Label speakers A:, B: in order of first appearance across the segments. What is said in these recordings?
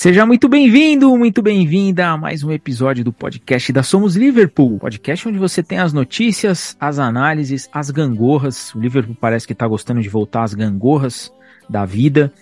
A: Seja muito bem-vindo, muito bem-vinda a mais um episódio do podcast da Somos Liverpool. Podcast onde você tem as notícias, as análises, as gangorras. O Liverpool parece que tá gostando de voltar às gangorras da vida,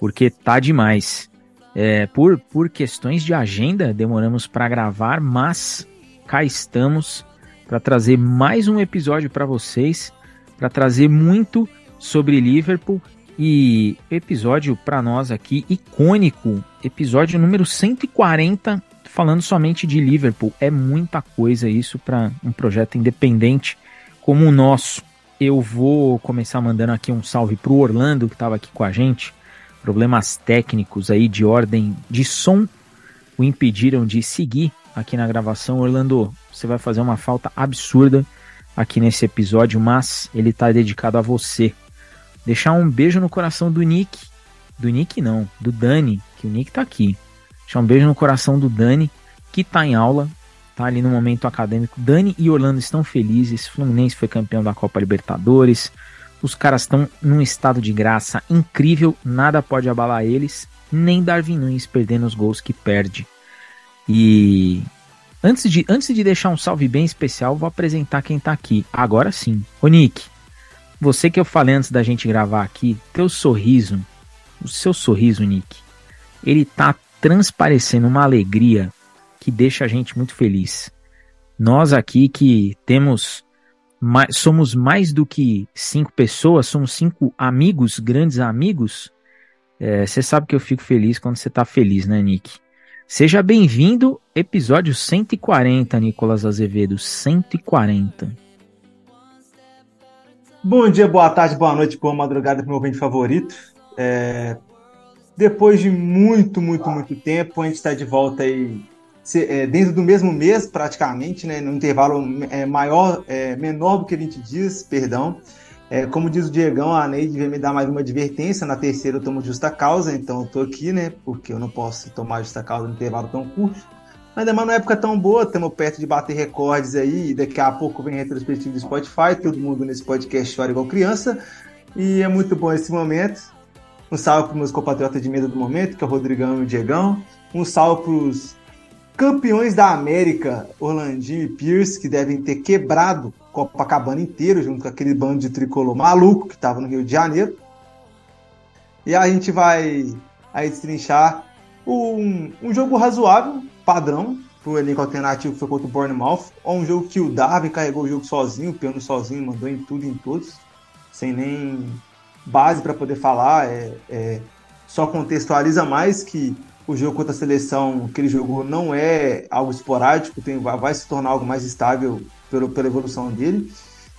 A: porque tá demais. É, por, por questões de agenda, demoramos para gravar, mas cá estamos para trazer mais um episódio para vocês, para trazer muito sobre Liverpool e episódio para nós aqui icônico, episódio número 140, falando somente de Liverpool. É muita coisa isso para um projeto independente como o nosso. Eu vou começar mandando aqui um salve pro Orlando que estava aqui com a gente. Problemas técnicos aí de ordem de som o impediram de seguir aqui na gravação. Orlando, você vai fazer uma falta absurda aqui nesse episódio, mas ele está dedicado a você. Deixar um beijo no coração do Nick. Do Nick não, do Dani, que o Nick tá aqui. Deixar um beijo no coração do Dani, que tá em aula, tá ali no momento acadêmico. Dani e Orlando estão felizes. Fluminense foi campeão da Copa Libertadores. Os caras estão num estado de graça incrível, nada pode abalar eles, nem Darwin Nunes perdendo os gols que perde. E antes de, antes de deixar um salve bem especial, vou apresentar quem tá aqui. Agora sim. Ô Nick, você que eu falei antes da gente gravar aqui, teu sorriso, o seu sorriso, Nick, ele tá transparecendo uma alegria que deixa a gente muito feliz. Nós aqui que temos somos mais do que cinco pessoas, somos cinco amigos, grandes amigos. Você é, sabe que eu fico feliz quando você tá feliz, né, Nick? Seja bem-vindo, episódio 140, Nicolas Azevedo, 140.
B: Bom dia, boa tarde, boa noite, boa madrugada para meu ouvinte favorito. É... Depois de muito, muito, muito tempo, a gente está de volta aí é, dentro do mesmo mês, praticamente, né? No intervalo é, maior, é, menor do que a gente diz, perdão. É, como diz o Diegão, a Neide veio me dar mais uma advertência. Na terceira eu tomo justa causa, então eu tô aqui, né? Porque eu não posso tomar justa causa no intervalo tão curto. Mas é uma época tão boa, estamos perto de bater recordes aí, daqui a pouco vem retrospectivo do Spotify, todo mundo nesse podcast chora igual criança, e é muito bom esse momento. Um salve para meus compatriotas de mesa do momento, que é o Rodrigão e o Diegão. Um salve para os campeões da América, Orlandinho e Pierce, que devem ter quebrado Copacabana inteiro, junto com aquele bando de tricolor maluco que estava no Rio de Janeiro. E a gente vai aí destrinchar um, um jogo razoável, padrão pro elenco alternativo foi contra o Bournemouth, ou um jogo que o Darwin carregou o jogo sozinho, o piano sozinho, mandou em tudo e em todos, sem nem base para poder falar, é, é, só contextualiza mais que o jogo contra a seleção que ele jogou não é algo esporádico, tem, vai, vai se tornar algo mais estável pelo, pela evolução dele.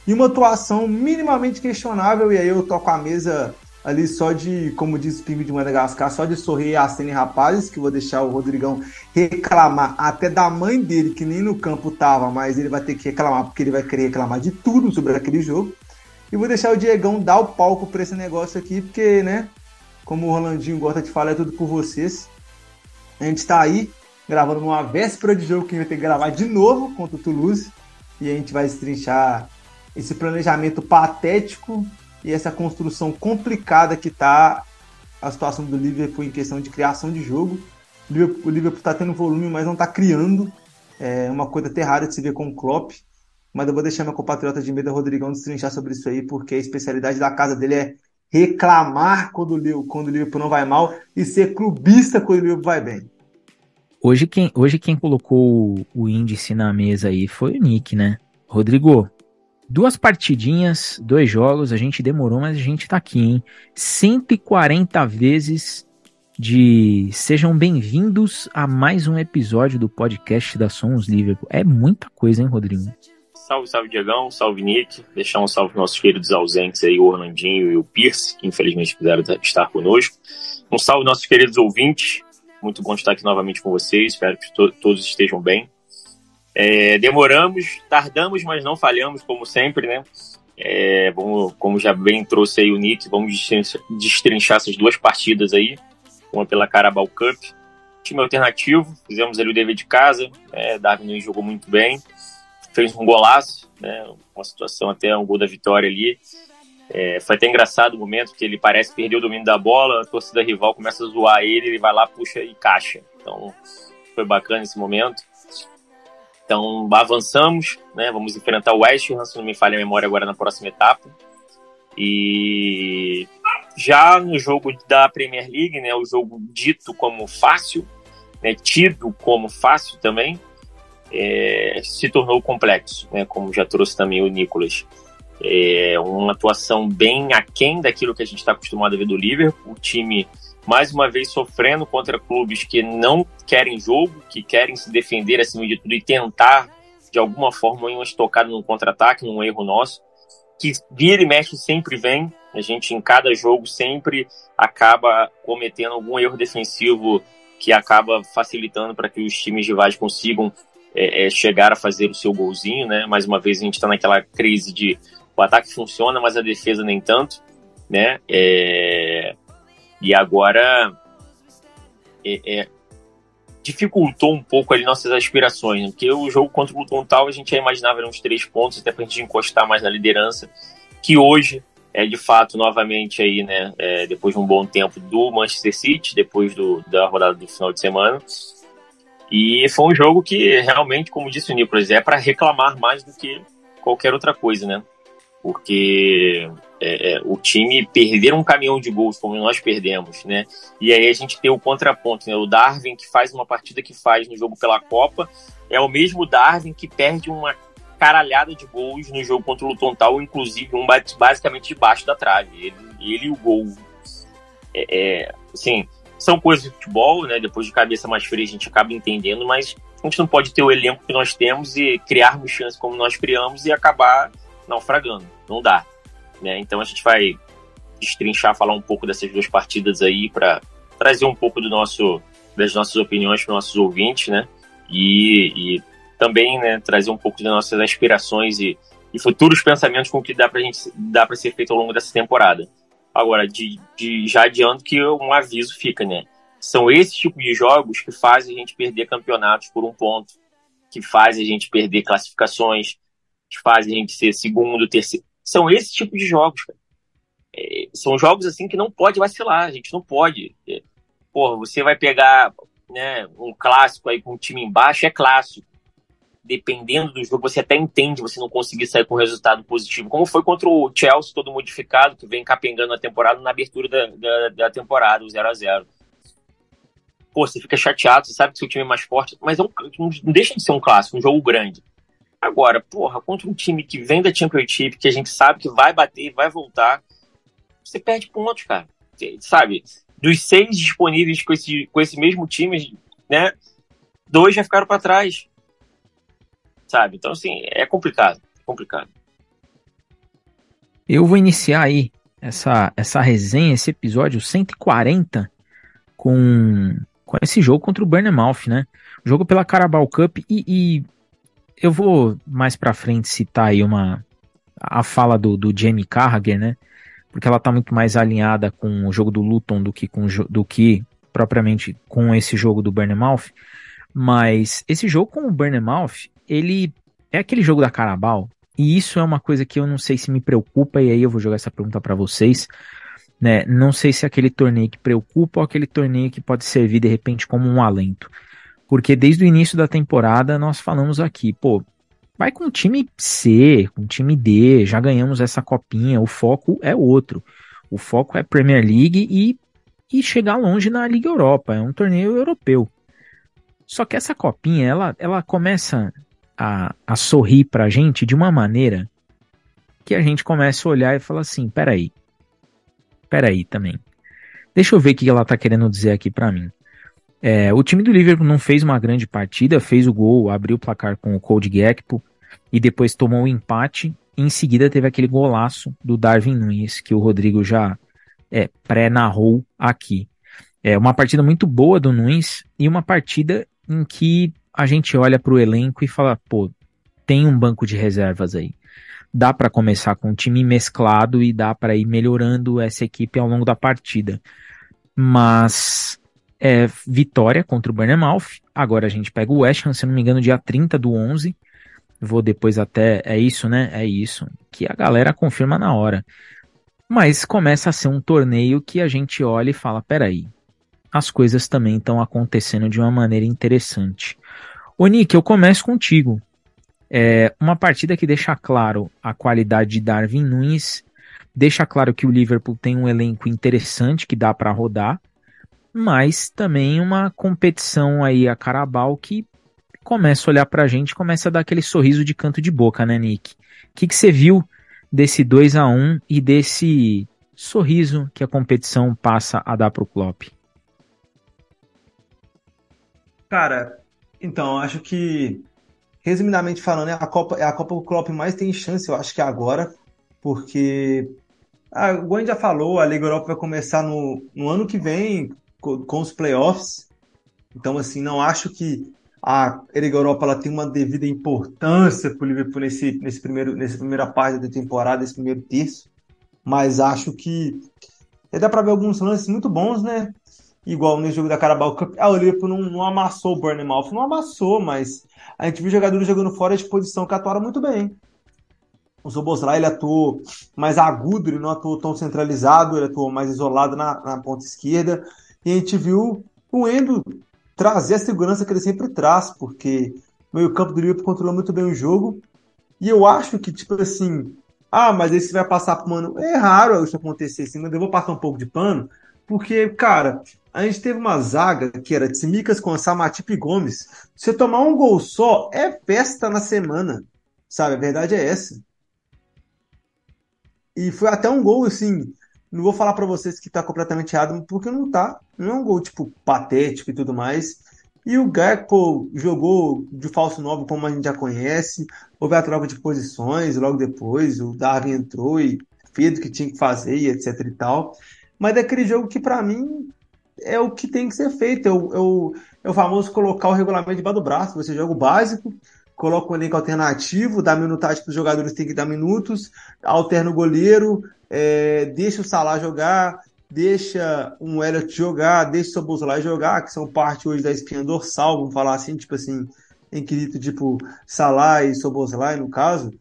B: E uma atuação minimamente questionável, e aí eu toco a mesa ali só de, como diz o Pingo de Madagascar, só de sorrir a cena rapazes, que vou deixar o Rodrigão reclamar até da mãe dele, que nem no campo tava, mas ele vai ter que reclamar, porque ele vai querer reclamar de tudo sobre aquele jogo. E vou deixar o Diegão dar o palco para esse negócio aqui, porque, né, como o Rolandinho gosta de falar, é tudo por vocês. A gente está aí, gravando numa véspera de jogo que a gente vai ter que gravar de novo contra o Toulouse, e a gente vai estrinchar esse planejamento patético e essa construção complicada que está a situação do Liverpool em questão de criação de jogo. O Liverpool está tendo volume, mas não está criando. É uma coisa até rara de se ver com o Klopp. Mas eu vou deixar meu compatriota de medo, Rodrigão, destrinchar sobre isso aí, porque a especialidade da casa dele é reclamar quando o, quando o Liverpool não vai mal e ser clubista quando o Liverpool vai bem.
A: Hoje quem, hoje quem colocou o, índice na mesa aí foi o Nick, né? Rodrigo, Duas partidinhas, dois jogos, a gente demorou, mas a gente tá aqui, hein? 140 vezes de sejam bem-vindos a mais um episódio do podcast da Somos Liverpool. É muita coisa, hein, Rodrigo?
C: Salve, salve, Diegão, salve, Nick. Deixar um salve para nossos queridos ausentes aí, o Orlandinho e o Pierce, que infelizmente quiseram estar conosco. Um salve nossos queridos ouvintes. Muito bom estar aqui novamente com vocês. Espero que to todos estejam bem. É, demoramos, tardamos, mas não falhamos, como sempre, né? É, vamos, como já bem trouxe aí o Nick, vamos destrinchar essas duas partidas aí, uma pela Carabao Cup, time alternativo, fizemos ali o dever de casa, né? Darwin jogou muito bem, fez um golaço, né? Uma situação até um gol da vitória ali. É, foi até engraçado o momento que ele parece perder o domínio da bola, a torcida rival começa a zoar ele, ele vai lá, puxa e caixa. Então foi bacana esse momento. Então avançamos, né? Vamos enfrentar o West Ham, se não me falha a memória agora na próxima etapa. E já no jogo da Premier League, né, o jogo dito como fácil, né, tido como fácil também, é, se tornou complexo, né, como já trouxe também o Nicolas. É uma atuação bem aquém daquilo que a gente está acostumado a ver do Liverpool. O time, mais uma vez, sofrendo contra clubes que não querem jogo, que querem se defender acima de tudo e tentar, de alguma forma, uma estocada num contra-ataque, num erro nosso que vira e mexe sempre vem. A gente, em cada jogo, sempre acaba cometendo algum erro defensivo que acaba facilitando para que os times rivais consigam é, é, chegar a fazer o seu golzinho, né? Mais uma vez, a gente está naquela crise de o ataque funciona, mas a defesa nem tanto, né? É, e agora é, é, dificultou um pouco ali nossas aspirações, né? porque o jogo contra o Luton Tal a gente já imaginava uns três pontos, até para a gente encostar mais na liderança, que hoje é de fato novamente aí, né, é, depois de um bom tempo do Manchester City, depois do, da rodada do final de semana, e foi um jogo que realmente, como disse o Nicolas, é para reclamar mais do que qualquer outra coisa, né? Porque é, é, o time perder um caminhão de gols como nós perdemos, né? E aí a gente tem o contraponto, né? O Darwin que faz uma partida que faz no jogo pela Copa é o mesmo Darwin que perde uma caralhada de gols no jogo contra o Luton Tal, inclusive um basicamente debaixo da trave. Ele, ele e o gol. É, é, assim, são coisas de futebol, né? Depois de cabeça mais fria a gente acaba entendendo, mas a gente não pode ter o elenco que nós temos e criarmos chances como nós criamos e acabar naufragando. Não dá. Né? Então a gente vai destrinchar, falar um pouco dessas duas partidas aí para trazer um pouco do nosso, das nossas opiniões para nossos ouvintes, né? E, e também né, trazer um pouco das nossas aspirações e, e futuros pensamentos com o que dá para gente dá para ser feito ao longo dessa temporada. Agora, de, de, já adianto que um aviso fica, né? São esses tipos de jogos que fazem a gente perder campeonatos por um ponto, que fazem a gente perder classificações, que fazem ser segundo, terceiro. São esse tipo de jogos, cara. É, são jogos assim que não pode vacilar, a gente não pode. É, porra, você vai pegar né, um clássico aí com um time embaixo, é clássico. Dependendo do jogo, você até entende você não conseguir sair com resultado positivo. Como foi contra o Chelsea, todo modificado, que vem capengando a temporada na abertura da, da, da temporada, o 0 a 0 Pô, você fica chateado, você sabe que seu time é mais forte, mas é um, não deixa de ser um clássico, um jogo grande. Agora, porra, contra um time que vem da Championship, que a gente sabe que vai bater, vai voltar, você perde pontos, cara. Você, sabe? Dos seis disponíveis com esse, com esse mesmo time, né? Dois já ficaram para trás. Sabe? Então, assim, é complicado. É complicado.
A: Eu vou iniciar aí essa, essa resenha, esse episódio 140, com, com esse jogo contra o Burnemouth, né? Jogo pela Carabao Cup e, e eu vou mais pra frente citar aí uma a fala do, do Jamie Carragher, né? Porque ela tá muito mais alinhada com o jogo do Luton do que com do que propriamente com esse jogo do Burnemouth. Mas esse jogo com o Burnemouth, ele é aquele jogo da Carabao, e isso é uma coisa que eu não sei se me preocupa, e aí eu vou jogar essa pergunta para vocês. Né? Não sei se é aquele torneio que preocupa ou aquele torneio que pode servir de repente como um alento. Porque desde o início da temporada nós falamos aqui, pô, vai com time C, com time D, já ganhamos essa copinha, o foco é outro. O foco é Premier League e, e chegar longe na Liga Europa, é um torneio europeu. Só que essa copinha, ela, ela começa a, a sorrir pra gente de uma maneira que a gente começa a olhar e fala assim, peraí, peraí também. Deixa eu ver o que ela tá querendo dizer aqui pra mim. É, o time do Liverpool não fez uma grande partida, fez o gol, abriu o placar com o Cody Gakpo e depois tomou o um empate. em seguida teve aquele golaço do Darwin Nunes que o Rodrigo já é, pré-narrou aqui. É uma partida muito boa do Nunes e uma partida em que a gente olha para o elenco e fala, pô, tem um banco de reservas aí. Dá para começar com um time mesclado e dá para ir melhorando essa equipe ao longo da partida. Mas é, vitória contra o Bournemouth. Agora a gente pega o West Ham, se não me engano, dia 30 do 11. Vou depois até. É isso, né? É isso. Que a galera confirma na hora. Mas começa a ser um torneio que a gente olha e fala: peraí, as coisas também estão acontecendo de uma maneira interessante. Ô Nick, eu começo contigo. É uma partida que deixa claro a qualidade de Darwin Nunes, deixa claro que o Liverpool tem um elenco interessante que dá para rodar, mas também uma competição aí a Carabao que começa a olhar pra gente, começa a dar aquele sorriso de canto de boca, né, Nick? O que, que você viu desse 2 a 1 e desse sorriso que a competição passa a dar pro Klopp?
B: Cara, então, acho que, resumidamente falando, é a Copa, é a Copa que o Klopp mais tem chance, eu acho que é agora, porque a ah, Gwen já falou, a Liga Europa vai começar no, no ano que vem com, os playoffs. Então, assim, não acho que a Liga Europa ela tem uma devida importância para o Liverpool nesse, nesse primeiro, nessa primeira parte da temporada, nesse primeiro terço, mas acho que dá para ver alguns lances muito bons, né? Igual no jogo da Carabao Cup, ah, o Liverpool não, não amassou o Bournemouth, não amassou, mas a gente viu jogadores jogando fora de posição que atuaram muito bem. O Soboslai ele atuou mais agudo, ele não atuou tão centralizado, ele atuou mais isolado na, na ponta esquerda. E a gente viu o Endo trazer a segurança que ele sempre traz, porque o meio-campo do Liverpool controlou muito bem o jogo. E eu acho que, tipo assim, ah, mas esse vai passar por mano. É raro isso acontecer assim, mas eu vou passar um pouco de pano, porque, cara, a gente teve uma zaga que era Tsimikas com a Samatip e Gomes. Se tomar um gol só, é festa na semana. Sabe? A verdade é essa. E foi até um gol, assim, não vou falar para vocês que tá completamente errado, porque não tá. Não é um gol, tipo, patético e tudo mais. E o Gakpo jogou de falso novo, como a gente já conhece. Houve a troca de posições logo depois. O Darwin entrou e fez o que tinha que fazer e etc e tal. Mas é aquele jogo que, para mim, é o que tem que ser feito. É o, é o, é o famoso colocar o regulamento debaixo do braço. Você joga o básico, coloca um elenco alternativo, dá minutagem para os jogadores tem que dar minutos, alterna o goleiro, é, deixa o Salah jogar, deixa um Elliot jogar, deixa o Soboslai jogar, que são parte hoje da espinha dorsal, vamos falar assim, tipo assim, em quesito tipo Salah e Soboslai, no caso,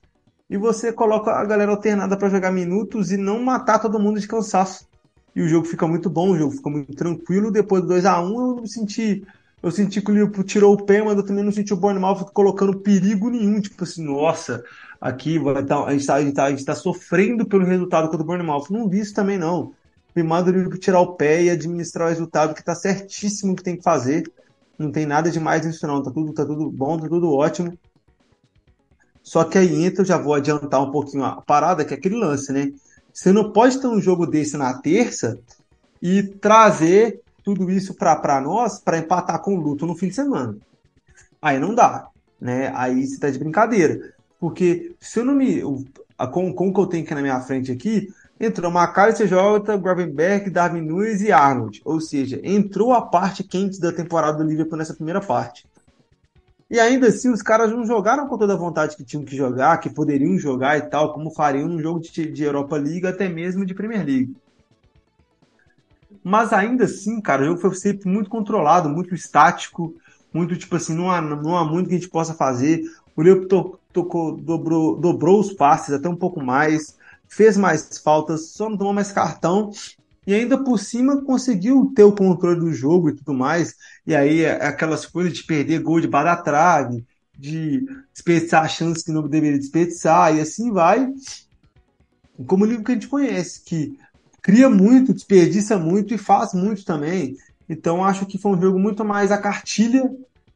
B: e você coloca a galera alternada para jogar minutos e não matar todo mundo de cansaço. E o jogo fica muito bom, o jogo fica muito tranquilo. Depois do 2 a 1 eu senti eu senti que o Liverpool tirou o pé, mas eu também não senti o Bournemouth colocando perigo nenhum. Tipo assim, nossa, aqui vai tá, a, gente tá, gente tá, gente tá sofrendo pelo resultado contra o Bournemouth. Não vi isso também, não. Primado o Liverpool tirar o pé e administrar o resultado, que tá certíssimo que tem que fazer. Não tem nada demais nisso, não. Tá tudo, tá tudo bom, tá tudo ótimo. Só que aí entra, eu já vou adiantar um pouquinho a parada, que é aquele lance, né? Você não pode ter um jogo desse na terça e trazer tudo isso para nós para empatar com o Luto no fim de semana. Aí não dá, né? Aí você tá de brincadeira. Porque se eu não me. Com, com o que eu tenho aqui na minha frente aqui, entrou Macari, CJ, Gravenberg, Darwin Nunes e Arnold. Ou seja, entrou a parte quente da temporada do Liverpool nessa primeira parte. E ainda assim, os caras não jogaram com toda a vontade que tinham que jogar, que poderiam jogar e tal, como fariam num jogo de, de Europa League, até mesmo de Premier League. Mas ainda assim, cara, o jogo foi sempre muito controlado, muito estático, muito tipo assim, não há, não há muito que a gente possa fazer. O Liverpool tocou, dobrou, dobrou os passes até um pouco mais, fez mais faltas, só não tomou mais cartão e ainda por cima conseguiu ter o controle do jogo e tudo mais. E aí é aquelas coisas de perder gol de trave, de desperdiçar chances que não deveria desperdiçar, e assim vai. Como o livro que a gente conhece, que cria muito, desperdiça muito e faz muito também. Então acho que foi um jogo muito mais a cartilha,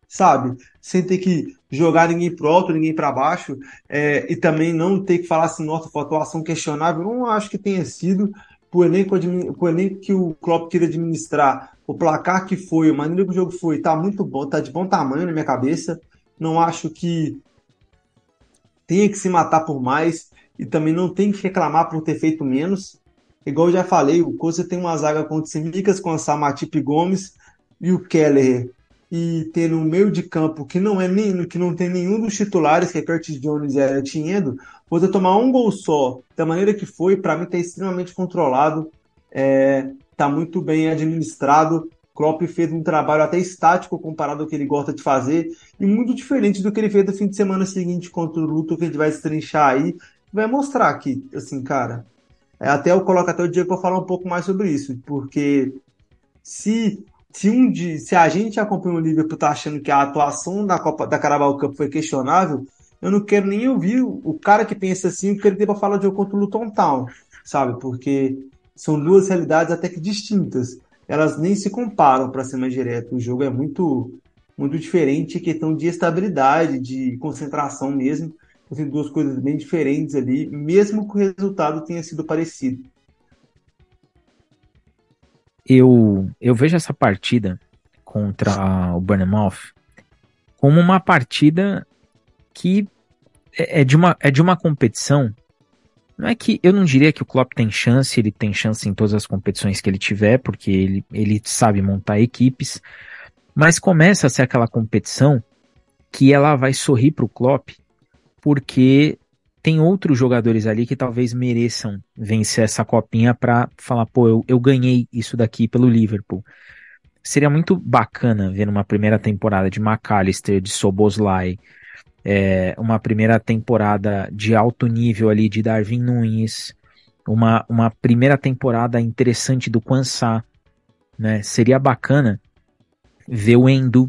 B: sabe? Sem ter que jogar ninguém pro alto, ninguém para baixo, é, e também não ter que falar assim, nossa, foi atuação questionável. Não acho que tenha sido o elenco, o elenco que o Klopp queria administrar, o placar que foi, a maneira que o jogo foi, tá muito bom, tá de bom tamanho na minha cabeça. Não acho que tenha que se matar por mais e também não tem que reclamar por ter feito menos. Igual eu já falei, o Coisa tem uma zaga com o Simicas, com a Samatip Gomes e o Keller. E ter no meio de campo que não é nem, que não tem nenhum dos titulares, que é Curtis Jones e Elliot Endo, você tomar um gol só, da maneira que foi, para mim tá extremamente controlado, é, tá muito bem administrado. Klopp fez um trabalho até estático comparado ao que ele gosta de fazer e muito diferente do que ele fez no fim de semana seguinte contra o Luto, que a gente vai estrinchar aí, vai mostrar que, assim, cara, É, até eu coloco até o Diego para falar um pouco mais sobre isso, porque se se um de, se a gente acompanha o Liverpool tá achando que a atuação da Copa da Carabao Cup foi questionável, eu não quero nem ouvir o cara que pensa assim, o que ele tem para falar de jogo contra o Luton Town, sabe? Porque são duas realidades até que distintas. Elas nem se comparam, para ser mais direto. O jogo é muito muito diferente, questão de estabilidade, de concentração mesmo. Tem duas coisas bem diferentes ali, mesmo que o resultado tenha sido parecido
A: eu, eu vejo essa partida contra o Bournemouth como uma partida que é, é de uma, é de uma competição. Não é que eu não diria que o Klopp tem chance, ele tem chance em todas as competições que ele tiver, porque ele, ele sabe montar equipes, mas começa a ser aquela competição que ela vai sorrir para o Klopp, porque tem outros jogadores ali que talvez mereçam vencer essa copinha para falar, pô, eu, eu ganhei isso daqui pelo Liverpool. Seria muito bacana ver uma primeira temporada de McAllister, de Soboslai, é, uma primeira temporada de alto nível ali de Darwin Nunes, uma, uma primeira temporada interessante do Kwansá, né? Seria bacana ver o Endo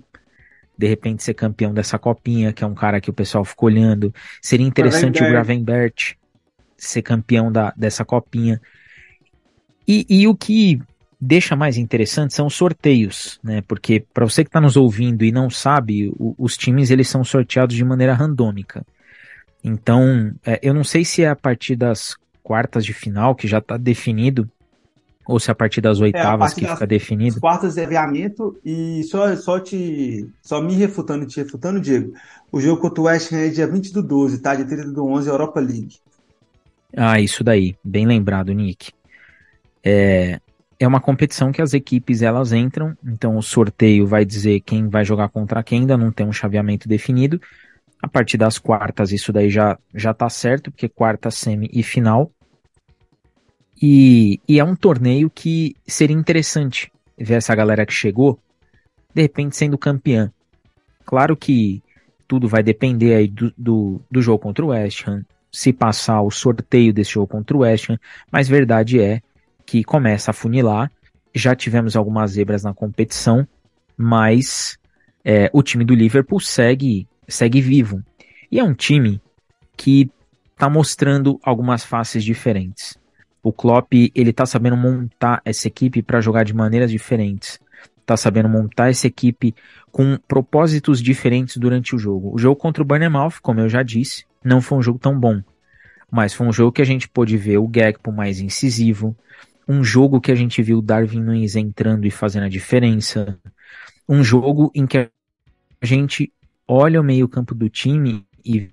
A: de repente ser campeão dessa copinha, que é um cara que o pessoal ficou olhando. Seria interessante o Gravenbert ser campeão da, dessa copinha. E, e o que deixa mais interessante são os sorteios, né? Porque para você que está nos ouvindo e não sabe, o, os times eles são sorteados de maneira randômica. Então, é, eu não sei se é a partir das quartas de final que já está definido ou se a partir das é, oitavas é, que fica definido?
B: Quartas de aviamento e só, só te. Só me refutando te refutando, Diego. O jogo contra o West Ham é dia 20 do 12, tá? Dia 30 do 11, Europa League.
A: Ah, isso daí. Bem lembrado, Nick. É, é uma competição que as equipes elas entram, então o sorteio vai dizer quem vai jogar contra quem, ainda não tem um chaveamento definido. A partir das quartas, isso daí já, já tá certo, porque quarta, semi e final. E, e é um torneio que seria interessante ver essa galera que chegou, de repente sendo campeã. Claro que tudo vai depender aí do, do, do jogo contra o West Ham, se passar o sorteio desse jogo contra o West Ham, mas verdade é que começa a funilar. Já tivemos algumas zebras na competição, mas é, o time do Liverpool segue, segue vivo. E é um time que está mostrando algumas faces diferentes. O Klopp, ele tá sabendo montar essa equipe para jogar de maneiras diferentes. Tá sabendo montar essa equipe com propósitos diferentes durante o jogo. O jogo contra o Bournemouth, como eu já disse, não foi um jogo tão bom. Mas foi um jogo que a gente pôde ver o Gagpo mais incisivo. Um jogo que a gente viu o Darwin Nunes entrando e fazendo a diferença. Um jogo em que a gente olha o meio campo do time e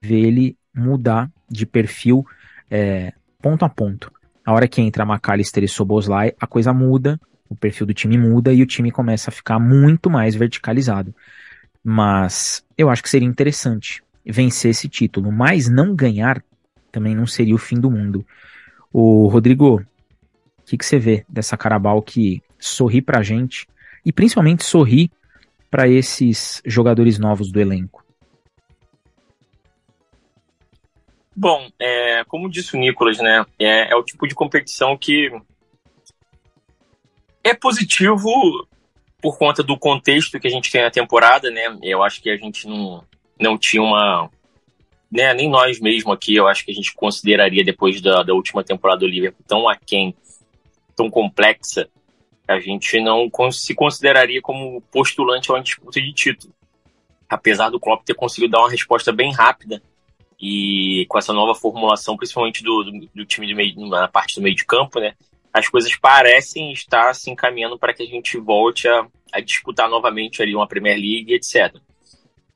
A: vê ele mudar de perfil é, ponto a ponto. A hora que entra McAllister e Soboslai, a coisa muda, o perfil do time muda e o time começa a ficar muito mais verticalizado. Mas eu acho que seria interessante vencer esse título, mas não ganhar também não seria o fim do mundo. O Rodrigo, o que, que você vê dessa Carabao que sorri pra gente e principalmente sorri para esses jogadores novos do elenco?
C: Bom, é, como disse o Nicolas, né, é, é, o tipo de competição que é positivo por conta do contexto que a gente tem na temporada, né? Eu acho que a gente não, não tinha uma. Né, nem nós mesmo aqui, eu acho que a gente consideraria depois da, da última temporada do Liverpool tão aquém, tão complexa, a gente não se consideraria como postulante a uma disputa de título. Apesar do Klopp ter conseguido dar uma resposta bem rápida e com essa nova formulação, principalmente do, do, do time meio, na parte do meio de campo, né? As coisas parecem estar se encaminhando para que a gente volte a, a disputar novamente ali uma Premier League, etc.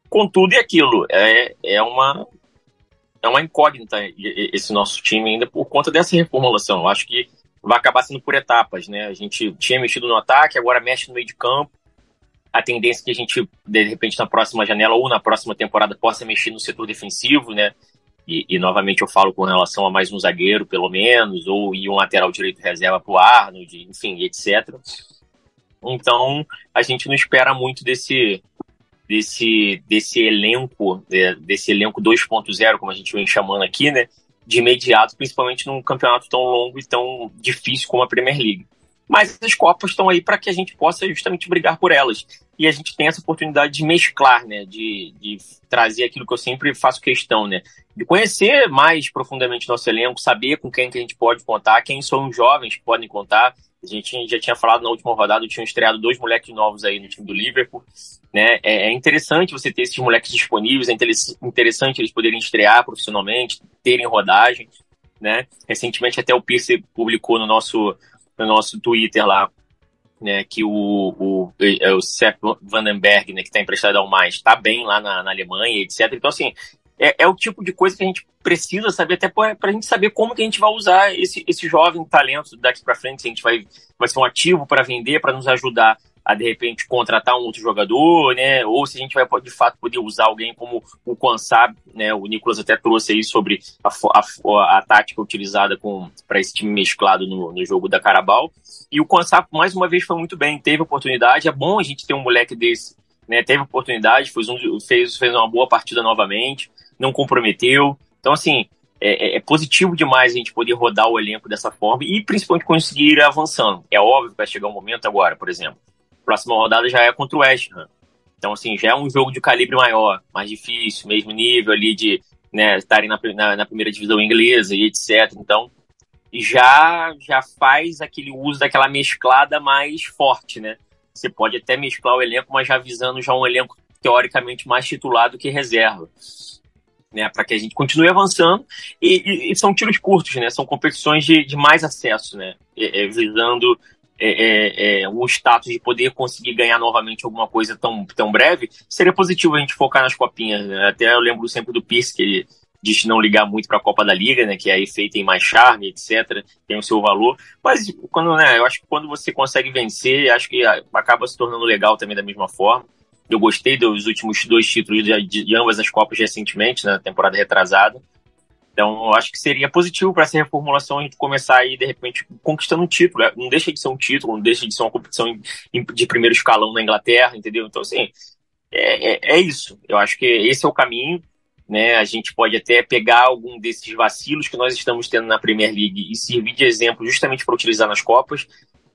C: Contudo, e aquilo, é, é uma é uma incógnita esse nosso time ainda por conta dessa reformulação. Eu acho que vai acabar sendo por etapas, né? A gente tinha mexido no ataque, agora mexe no meio de campo a tendência é que a gente, de repente, na próxima janela ou na próxima temporada, possa mexer no setor defensivo, né? E, e novamente eu falo com relação a mais um zagueiro, pelo menos, ou e um lateral direito reserva para o Arnold, enfim, etc. Então, a gente não espera muito desse desse desse elenco, desse elenco 2.0, como a gente vem chamando aqui, né? de imediato, principalmente num campeonato tão longo e tão difícil como a Premier League. Mas as Copas estão aí para que a gente possa justamente brigar por elas. E a gente tem essa oportunidade de mesclar, né? De, de trazer aquilo que eu sempre faço questão, né? De conhecer mais profundamente nosso elenco, saber com quem que a gente pode contar, quem são os jovens que podem contar. A gente já tinha falado na última rodada, tinham estreado dois moleques novos aí no time do Liverpool. Né? É, é interessante você ter esses moleques disponíveis, é interessante eles poderem estrear profissionalmente, terem rodagem. Né? Recentemente até o Pierce publicou no nosso, no nosso Twitter lá né, que o, o, é o Sepp Vandenberg, né, que está emprestado ao mais, está bem lá na, na Alemanha, etc. Então, assim, é, é, o tipo de coisa que a gente precisa saber, até para a gente saber como que a gente vai usar esse, esse jovem talento daqui para frente, se a gente vai, vai ser um ativo para vender, para nos ajudar a de repente contratar um outro jogador, né? Ou se a gente vai de fato poder usar alguém como o Kwansab, né? O Nicolas até trouxe aí sobre a, a, a tática utilizada para esse time mesclado no, no jogo da Carabao. E o Kwansab mais uma vez foi muito bem, teve oportunidade. É bom a gente ter um moleque desse, né? Teve oportunidade, fez, um, fez, fez uma boa partida novamente, não comprometeu. Então assim, é, é, é, positivo demais a gente poder rodar o elenco dessa forma e principalmente conseguir ir avançando. É óbvio que vai chegar um momento agora, por exemplo próxima rodada já é contra o West Ham. Então, assim, já é um jogo de calibre maior, mais difícil, mesmo nível ali de né, estarem na, na, na primeira divisão inglesa e etc. Então, já, já faz aquele uso daquela mesclada mais forte, né? Você pode até mesclar o elenco, mas já visando já um elenco teoricamente mais titulado que reserva. Né, para que a gente continue avançando e, e, e, são tiros curtos, né? São competições de, de mais acesso, né? É, é, visando é, é, é, o status de poder conseguir ganhar novamente alguma coisa tão, tão breve, seria positivo a gente focar nas copinhas. Né? Até eu lembro sempre do Pierce, que ele diz não ligar muito para a Copa da Liga, né, que é aí feita em mais charme, etc, tem o seu valor, mas quando, né, eu acho que quando você consegue vencer, acho que acaba se tornando legal também da mesma forma. Eu gostei dos últimos dois títulos de, de ambas as Copas recentemente, na temporada retrasada. Então, acho que seria positivo para essa reformulação a gente começar aí, de repente, conquistando um título. Não deixa de ser um título, não deixa de ser uma competição de primeiro escalão na Inglaterra, entendeu? Então, assim, é, é, é isso. Eu acho que esse é o caminho. Né? A gente pode até pegar algum desses vacilos que nós estamos tendo na Premier League e servir de exemplo justamente para utilizar nas Copas,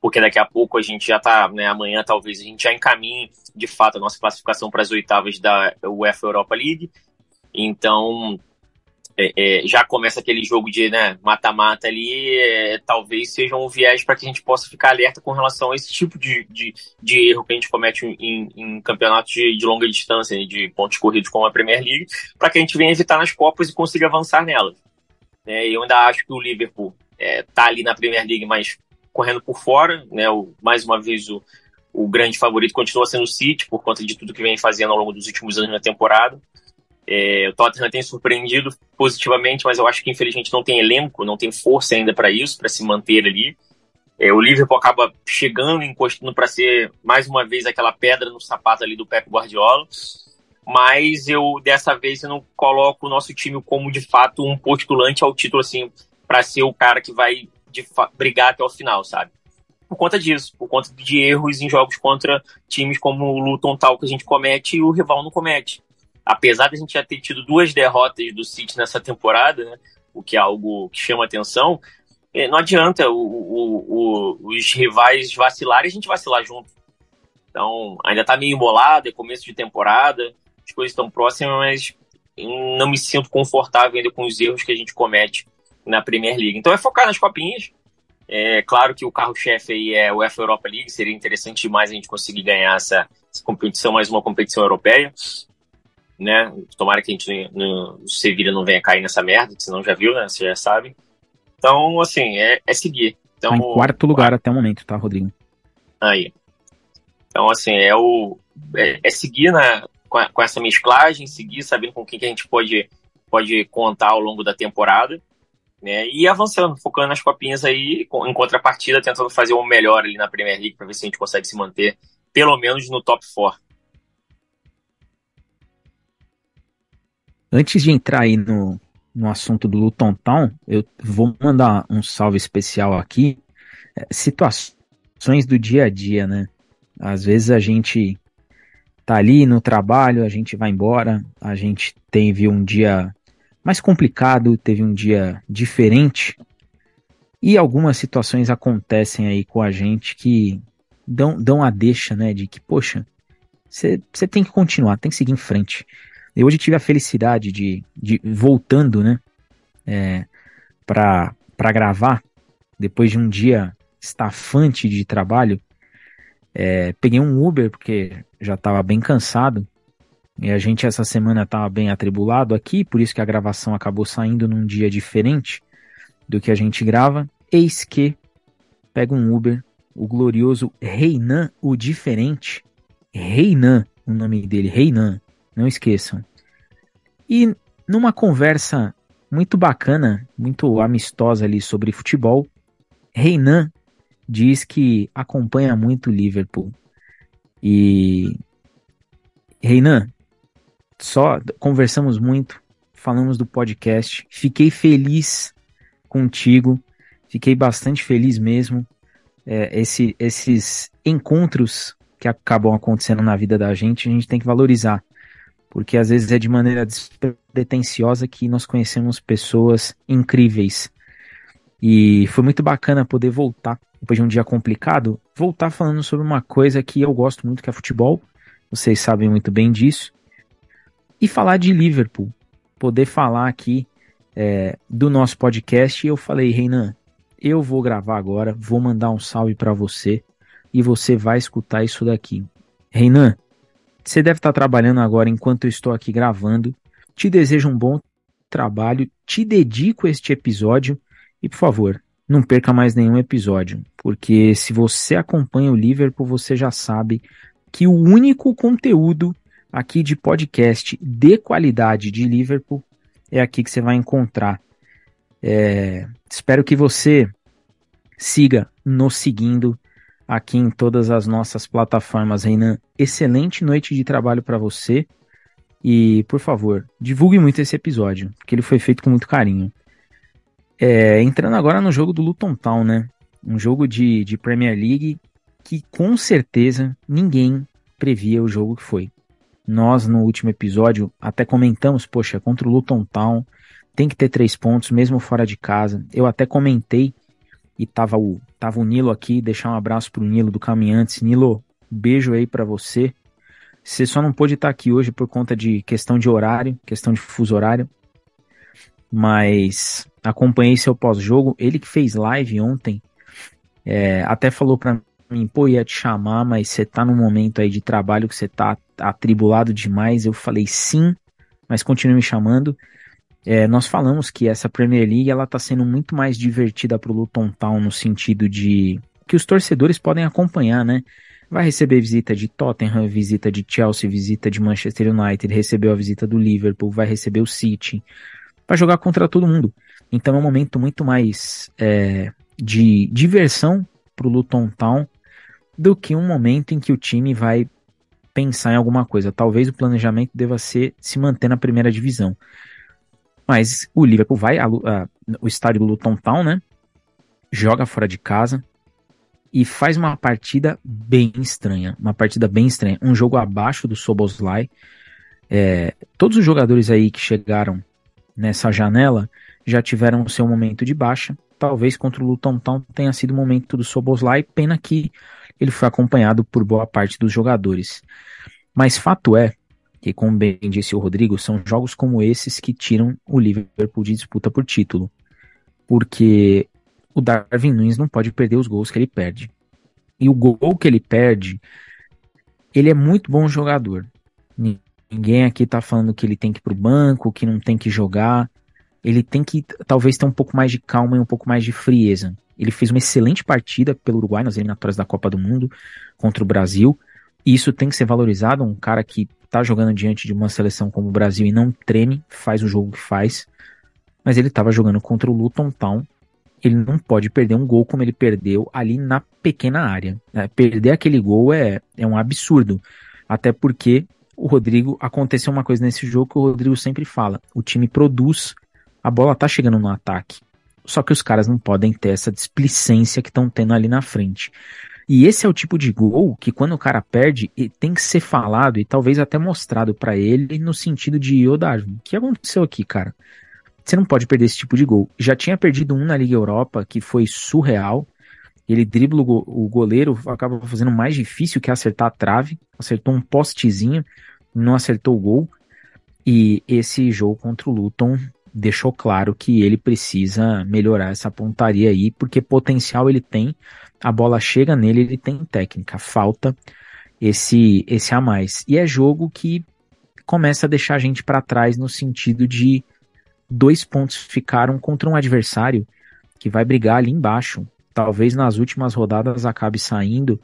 C: porque daqui a pouco a gente já está, né, amanhã talvez a gente já encaminhe de fato a nossa classificação para as oitavas da UEFA Europa League. Então, é, é, já começa aquele jogo de né, mata-mata ali, é, talvez seja um viés para que a gente possa ficar alerta com relação a esse tipo de, de, de erro que a gente comete em, em campeonatos de, de, longa distância, de pontos corridos como a Premier League, para que a gente venha evitar nas Copas e consiga avançar nelas. É, eu ainda acho que o Liverpool está ali na Premier League, mas correndo por fora, né, o, mais uma vez o, o grande favorito continua sendo o City, por conta de tudo que vem fazendo ao longo dos últimos anos na temporada. É, o Tottenham tem surpreendido positivamente, mas eu acho que infelizmente não tem elenco, não tem força ainda para isso, para se manter ali. É, o Liverpool acaba chegando, encostando para ser mais uma vez aquela pedra no sapato ali do Pep Guardiola. Mas eu dessa vez eu não coloco o nosso time como de fato um postulante ao título assim para ser o cara que vai brigar até o final, sabe? Por conta disso, por conta de erros em jogos contra times como o Luton tal que a gente comete e o rival não comete apesar de a gente já ter tido duas derrotas do City nessa temporada, né, o que é algo que chama atenção, é, não adianta o, o, o, os rivais vacilarem e a gente vacilar junto. Então, ainda está meio embolado, é começo de temporada, as coisas estão próximas, mas não me sinto confortável ainda com os erros que a gente comete na Premier League. Então é focar nas copinhas. É claro que o carro-chefe aí é o UEFA Europa League, seria interessante demais a gente conseguir ganhar essa, essa competição, mais uma competição europeia né? Tomara que a gente no, no Sevilha não venha cair nessa merda, que senão já viu, né? Você já sabe. Então, assim, é, é seguir. Então,
A: tá em quarto lugar até o momento, tá, Rodrigo?
C: Aí. Então, assim, é o. É, é seguir na, com, a, com, essa mesclagem, seguir sabendo com quem que a gente pode, pode contar ao longo da temporada. Né, e avançando, focando nas copinhas aí, em contrapartida, tentando fazer o melhor ali na Premier League para ver se a gente consegue se manter, pelo menos no top 4.
A: Antes de entrar aí no, no assunto do Luton Town, eu vou mandar um salve especial aqui. É, situações do dia a dia, né? Às vezes a gente tá ali no trabalho, a gente vai embora, a gente teve um dia mais complicado, teve um dia diferente. E algumas situações acontecem aí com a gente que dão, dão a deixa, né? De que, poxa, você tem que continuar, tem que seguir em frente. Eu hoje tive a felicidade de, de voltando, né? É, para gravar, depois de um dia estafante de trabalho, é, peguei um Uber, porque já estava bem cansado. E a gente essa semana estava bem atribulado aqui, por isso que a gravação acabou saindo num dia diferente do que a gente grava. Eis que pega um Uber, o glorioso Reinan, o diferente. Reinan, o nome dele, Reinan, não esqueçam. E numa conversa muito bacana, muito amistosa ali sobre futebol, Reinan diz que acompanha muito o Liverpool. E Reinan, só conversamos muito, falamos do podcast, fiquei feliz contigo, fiquei bastante feliz mesmo. É, esse, esses encontros que acabam acontecendo na vida da gente, a gente tem que valorizar, porque às vezes é de maneira despretensiosa que nós conhecemos pessoas incríveis. E foi muito bacana poder voltar, depois de um dia complicado, voltar falando sobre uma coisa que eu gosto muito, que é futebol. Vocês sabem muito bem disso e falar de Liverpool. Poder falar aqui é, do nosso podcast. E eu falei, Reinan, eu vou gravar agora, vou mandar um salve para você e você vai escutar isso daqui. Reinan, você deve estar trabalhando agora enquanto eu estou aqui gravando. Te desejo um bom trabalho, te dedico este episódio e, por favor, não perca mais nenhum episódio, porque se você acompanha o Liverpool, você já sabe que o único conteúdo aqui de podcast de qualidade de Liverpool, é aqui que você vai encontrar. É, espero que você siga nos seguindo aqui em todas as nossas plataformas. Renan, excelente noite de trabalho para você. E, por favor, divulgue muito esse episódio, porque ele foi feito com muito carinho. É, entrando agora no jogo do Luton Town, né? Um jogo de, de Premier League que com certeza ninguém previa o jogo que foi. Nós, no último episódio, até comentamos, poxa, contra o Luton Town, tem que ter três pontos, mesmo fora de casa. Eu até comentei, e tava o, tava o Nilo aqui, deixar um abraço pro Nilo do Caminhantes. Nilo, beijo aí para você. Você só não pôde estar aqui hoje por conta de questão de horário, questão de fuso horário. Mas acompanhei seu pós-jogo. Ele que fez live ontem, é, até falou para mim, pô, ia te chamar, mas você tá num momento aí de trabalho que você tá atribulado demais. Eu falei sim, mas continue me chamando. É, nós falamos que essa Premier League ela tá sendo muito mais divertida pro Luton Town no sentido de que os torcedores podem acompanhar, né? Vai receber visita de Tottenham, visita de Chelsea, visita de Manchester United, recebeu a visita do Liverpool, vai receber o City, vai jogar contra todo mundo. Então é um momento muito mais é, de diversão pro Luton Town do que um momento em que o time vai pensar em alguma coisa. Talvez o planejamento deva ser se manter na primeira divisão. Mas o Liverpool vai ao estádio do Luton Town, né? Joga fora de casa e faz uma partida bem estranha. Uma partida bem estranha. Um jogo abaixo do Soboslai. É, todos os jogadores aí que chegaram nessa janela já tiveram o seu momento de baixa. Talvez contra o Luton Town tenha sido o momento do Soboslai. Pena que ele foi acompanhado por boa parte dos jogadores. Mas fato é que, como bem disse o Rodrigo, são jogos como esses que tiram o Liverpool de disputa por título. Porque o Darwin Nunes não pode perder os gols que ele perde. E o gol que ele perde, ele é muito bom jogador. Ninguém aqui tá falando que ele tem que ir pro banco, que não tem que jogar. Ele tem que talvez ter um pouco mais de calma e um pouco mais de frieza. Ele fez uma excelente partida pelo Uruguai nas eliminatórias da Copa do Mundo contra o Brasil. Isso tem que ser valorizado. Um cara que tá jogando diante de uma seleção como o Brasil e não treme, faz o jogo que faz. Mas ele estava jogando contra o Luton Town. Ele não pode perder um gol como ele perdeu ali na pequena área. É, perder aquele gol é, é um absurdo. Até porque o Rodrigo aconteceu uma coisa nesse jogo que o Rodrigo sempre fala: o time produz, a bola tá chegando no ataque. Só que os caras não podem ter essa displicência que estão tendo ali na frente. E esse é o tipo de gol que quando o cara perde, tem que ser falado e talvez até mostrado para ele no sentido de, ô Darwin, o que aconteceu aqui, cara? Você não pode perder esse tipo de gol. Já tinha perdido um na Liga Europa que foi surreal. Ele dribla o goleiro, acaba fazendo mais difícil que acertar a trave. Acertou um postezinho, não acertou o gol. E esse jogo contra o Luton deixou claro que ele precisa melhorar essa pontaria aí, porque potencial ele tem, a bola chega nele, ele tem técnica, falta esse esse a mais. E é jogo que começa a deixar a gente para trás no sentido de dois pontos ficaram contra um adversário que vai brigar ali embaixo. Talvez nas últimas rodadas acabe saindo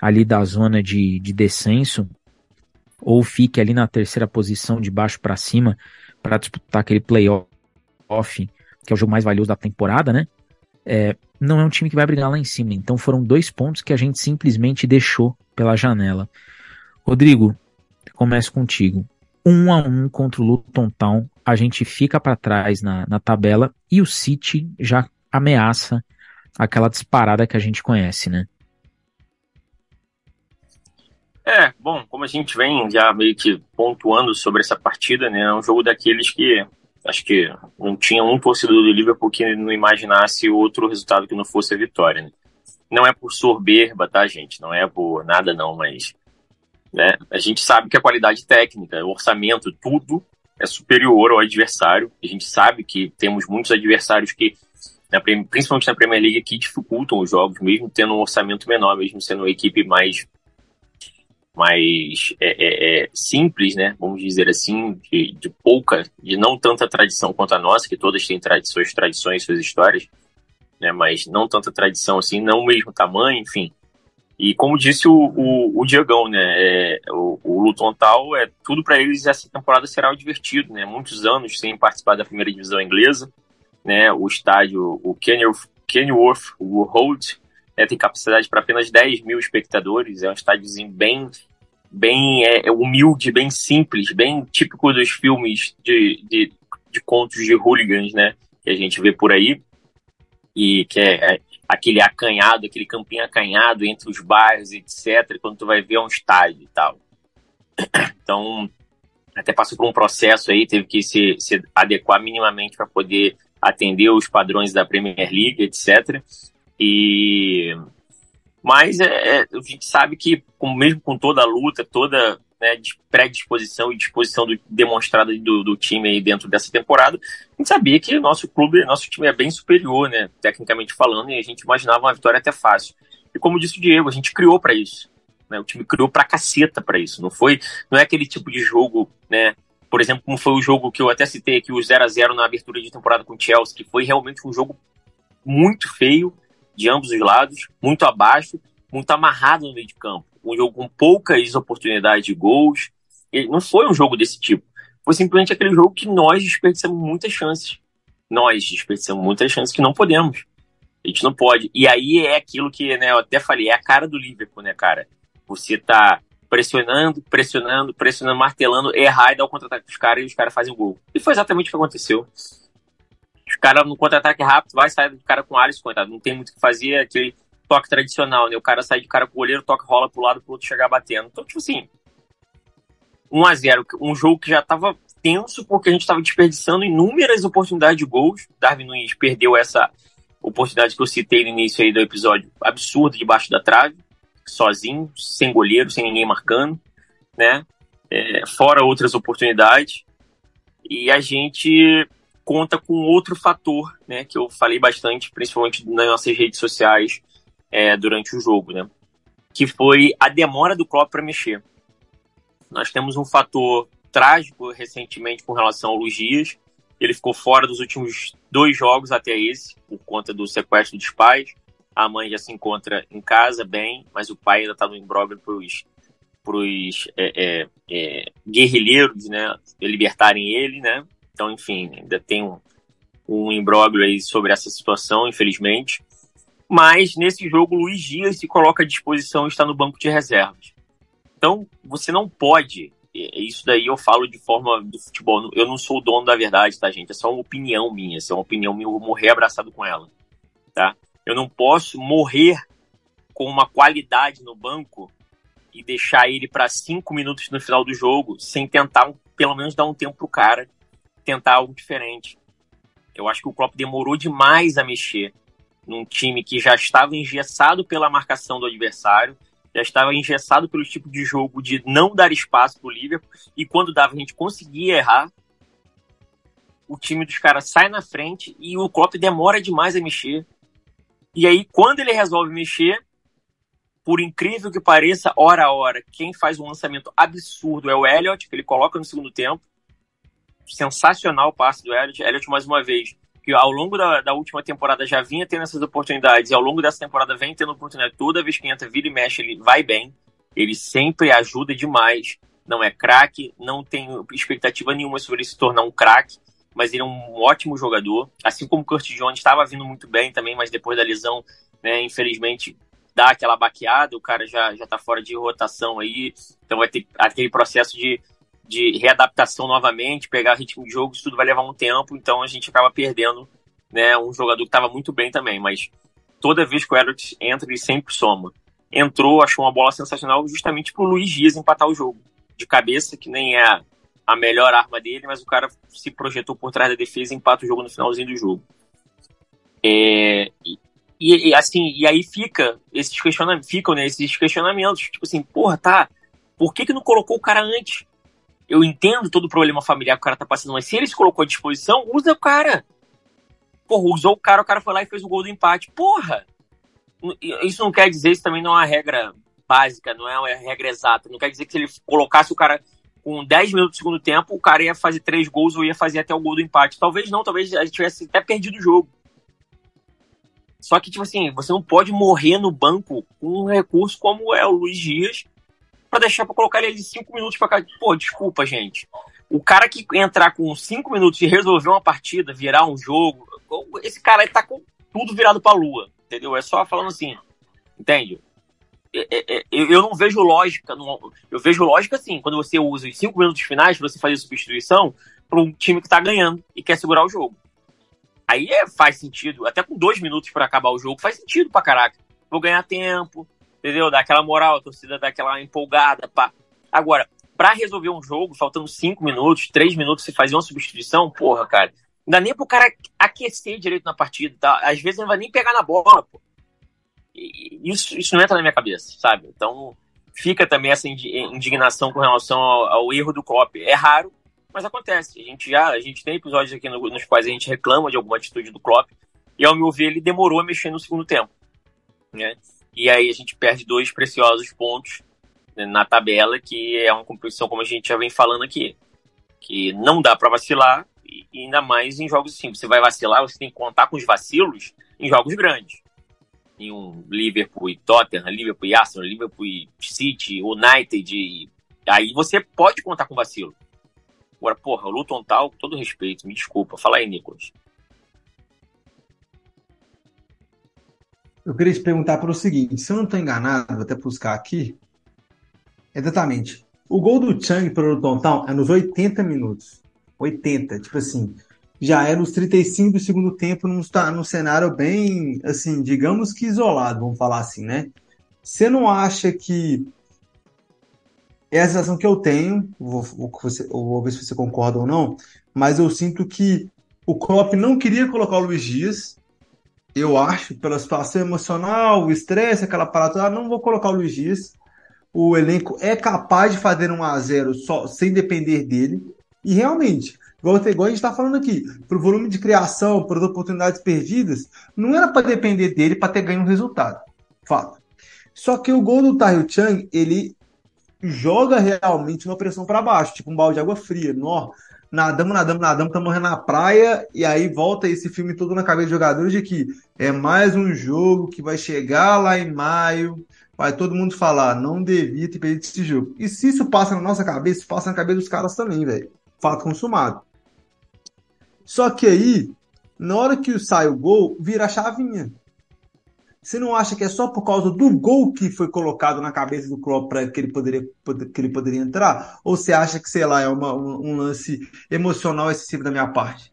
A: ali da zona de, de descenso ou fique ali na terceira posição de baixo para cima para disputar aquele playoff, que é o jogo mais valioso da temporada, né? É, não é um time que vai brigar lá em cima. Então foram dois pontos que a gente simplesmente deixou pela janela. Rodrigo, começo contigo. Um a um contra o Luton Town, a gente fica para trás na, na tabela e o City já ameaça aquela disparada que a gente conhece, né?
C: É, bom, como a gente vem já meio que pontuando sobre essa partida, né? É um jogo daqueles que acho que não tinha um torcedor do Liverpool que não imaginasse outro resultado que não fosse a vitória. Né? Não é por soberba, tá, gente? Não é por nada, não, mas né? a gente sabe que a qualidade técnica, o orçamento, tudo é superior ao adversário. A gente sabe que temos muitos adversários que, principalmente na Premier League, que dificultam os jogos, mesmo tendo um orçamento menor, mesmo sendo uma equipe mais mais é, é, é, simples, né? Vamos dizer assim, de, de, pouca, de não tanta tradição quanto a nossa, que todas têm tradi suas tradições, suas histórias, né? Mas não tanta tradição assim, não o mesmo tamanho, enfim. E como disse o, o, o né? É, o, o Luton Tal é tudo para eles essa temporada será divertido, né? Muitos anos sem participar da primeira divisão inglesa, né? O estádio, o Kenilworth, Kenilworth é, tem capacidade para apenas 10 mil espectadores, é um estádiozinho bem, bem é, é, humilde, bem simples, bem típico dos filmes de, de, de, contos de hooligans, né, que a gente vê por aí, e que é, é aquele acanhado, aquele campinho acanhado entre os bairros, etc., quando tu vai ver um estádio e tal. Então, até passou por um processo aí, teve que se, se adequar minimamente para poder atender os padrões da Premier League, etc. E mas é, é, a gente sabe que, com, mesmo com toda a luta, toda né, predisposição e disposição do, demonstrada do, do, time aí dentro dessa temporada, a gente sabia que nosso clube, nosso time é bem superior, né, tecnicamente falando, e a gente imaginava uma vitória até fácil. E como disse o Diego, a gente criou para isso. Né, o time criou pra caceta para isso. Não foi, não é aquele tipo de jogo, né? Por exemplo, como foi o jogo que eu até citei aqui, o 0 a 0 na abertura de temporada com o Chelsea, que foi realmente um jogo muito feio, de ambos os lados, muito abaixo, muito amarrado no meio de campo. Um jogo com poucas oportunidades de gols. Ele não foi um jogo desse tipo. Foi simplesmente aquele jogo que nós desperdiçamos muitas chances. Nós desperdiçamos muitas chances que não podemos. A gente não pode. E aí é aquilo que né, eu até falei, é a cara do Liverpool, né, cara? Você tá pressionando, pressionando, pressionando, martelando, errar e dar o contra-ataque dos caras e os caras fazem o gol. E foi exatamente o que aconteceu. Os caras no contra-ataque rápido, vai sair do cara com Alisson, coitado. Não tem muito o que fazer, é aquele toque tradicional, né? O cara sai de cara com o goleiro, toca, rola pro lado pro outro chegar batendo. Então, tipo assim, 1 a 0 um jogo que já tava tenso porque a gente tava desperdiçando inúmeras oportunidades de gols. Darwin Nunes perdeu essa oportunidade que eu citei no início aí do episódio, absurda debaixo da trave, sozinho, sem goleiro, sem ninguém marcando, né? É, fora outras oportunidades. E a gente conta com outro fator, né, que eu falei bastante, principalmente nas nossas redes sociais é, durante o jogo, né, que foi a demora do Klopp para mexer. Nós temos um fator trágico recentemente com relação ao Luiz Dias. Ele ficou fora dos últimos dois jogos até esse, por conta do sequestro dos pais. A mãe já se encontra em casa bem, mas o pai ainda está no imbróglio para os é, é, é, guerrilheiros, né, libertarem ele, né? Então, enfim, ainda tem um, um imbróglio aí sobre essa situação, infelizmente. Mas nesse jogo, Luiz Dias se coloca à disposição e está no banco de reservas. Então, você não pode. Isso daí eu falo de forma do futebol. Eu não sou o dono da verdade, tá, gente? É só uma opinião minha. é uma opinião minha, eu morrer abraçado com ela. Tá? Eu não posso morrer com uma qualidade no banco e deixar ele para cinco minutos no final do jogo sem tentar, pelo menos, dar um tempo pro cara tentar algo diferente. Eu acho que o Klopp demorou demais a mexer num time que já estava engessado pela marcação do adversário, já estava engessado pelo tipo de jogo de não dar espaço para o Liverpool, e quando dava a gente conseguia errar, o time dos caras sai na frente e o Klopp demora demais a mexer. E aí, quando ele resolve mexer, por incrível que pareça, hora a hora, quem faz um lançamento absurdo é o Elliot, que ele coloca no segundo tempo. Sensacional o passe do Elliot. Elliot, mais uma vez, que ao longo da, da, última temporada já vinha tendo essas oportunidades, e ao longo dessa temporada vem tendo oportunidade. Toda vez que entra, vira e mexe, ele vai bem. Ele sempre ajuda demais. Não é craque, não tenho expectativa nenhuma sobre ele se tornar um craque, mas ele é um ótimo jogador. Assim como o Curtis Jones estava vindo muito bem também, mas depois da lesão, né, infelizmente, dá aquela baqueada, o cara já, já tá fora de rotação aí, então vai ter aquele processo de, de readaptação novamente, pegar ritmo de jogo, isso tudo vai levar um tempo, então a gente acaba perdendo né, um jogador que estava muito bem também, mas toda vez que o Edwards entra, ele sempre soma. Entrou, achou uma bola sensacional justamente pro Luiz Dias empatar o jogo. De cabeça, que nem é a melhor arma dele, mas o cara se projetou por trás da defesa e empata o jogo no finalzinho do jogo. É, e, e, assim, e aí fica esses questionamentos, ficam né, esses questionamentos, tipo assim, porra, tá, por que que não colocou o cara antes? Eu entendo todo o problema familiar que o cara tá passando, mas se ele se colocou à disposição, usa o cara. Porra, usou o cara, o cara foi lá e fez o gol do empate. Porra! Isso não quer dizer, isso também não é uma regra básica, não é uma regra exata. Não quer dizer que se ele colocasse o cara com 10 minutos do segundo tempo, o cara ia fazer três gols ou ia fazer até o gol do empate. Talvez não, talvez a gente tivesse até perdido o jogo. Só que, tipo assim, você não pode morrer no banco com um recurso como é o Luiz Dias para deixar para colocar ele cinco minutos para cá. Pô, desculpa, gente. O cara que entrar com cinco minutos e resolver uma partida, virar um jogo, esse cara aí tá com tudo virado pra lua, entendeu? É só falando assim, entende? Eu não vejo lógica, eu vejo lógica assim, quando você usa os cinco minutos finais para você fazer substituição para um time que tá ganhando e quer segurar o jogo. Aí é, faz sentido, até com dois minutos para acabar o jogo, faz sentido pra caraca. Vou ganhar tempo, entendeu? Dá aquela moral, a torcida dá aquela empolgada. Pá. Agora, para resolver um jogo, faltando cinco minutos, três minutos, você fazer uma substituição, porra, cara. Não dá nem pro cara aquecer direito na partida, tá? Às vezes não vai nem pegar na bola, pô. Isso, isso não entra na minha cabeça, sabe? Então, fica também essa indignação com relação ao, ao erro do Klopp. É raro, mas acontece. A gente já a gente tem episódios aqui no, nos quais a gente reclama de alguma atitude do Klopp, e ao meu ver ele demorou a mexer no segundo tempo. Né? E aí a gente perde dois preciosos pontos né, na tabela, que é uma competição como a gente já vem falando aqui, que não dá para vacilar, e ainda mais em jogos assim. Você vai vacilar, você tem que contar com os vacilos em jogos grandes. Em um Liverpool e Tottenham, Liverpool e Arsenal, Liverpool e City, United. E... Aí você pode contar com vacilo. Agora, porra, o Luton tal, com todo respeito, me desculpa. Fala aí, Nicolas.
B: Eu queria te perguntar para o seguinte: se eu não estou enganado, vou até buscar aqui. Exatamente. O gol do Chang para o Town é nos 80 minutos. 80, tipo assim. Já é nos 35 do segundo tempo, num, num cenário bem, assim, digamos que isolado, vamos falar assim, né? Você não acha que é a sensação que eu tenho, vou, vou, vou, ver se você concorda ou não, mas eu sinto que o Klopp não queria colocar o Luiz Dias, eu acho, pela situação emocional, o estresse, aquela parada, ah, não vou colocar o Luiz Dias. O elenco é capaz de fazer um a 0 só, sem depender dele. E realmente, igual, igual a gente está falando aqui, pro volume de criação, para as oportunidades perdidas, não era para depender dele para ter ganho um resultado. Fato. Só que o gol do Tayo Chang, ele joga realmente uma pressão para baixo, tipo um balde de água fria. Nó, nadamos, nadamos, nadamos, estamos morrendo na praia, e aí volta esse filme todo na cabeça dos jogadores de que é mais um jogo que vai chegar lá em maio, vai todo mundo falar, não devia ter perdido esse jogo. E se isso passa na nossa cabeça, passa na cabeça dos caras também, velho. Fato consumado. Só que aí, na hora que sai o gol, vira a chavinha. Você não acha que é só por causa do gol que foi colocado na cabeça do Klopp para que ele poderia que ele poderia entrar? Ou você acha que sei lá é uma, um, um lance emocional excessivo da minha parte?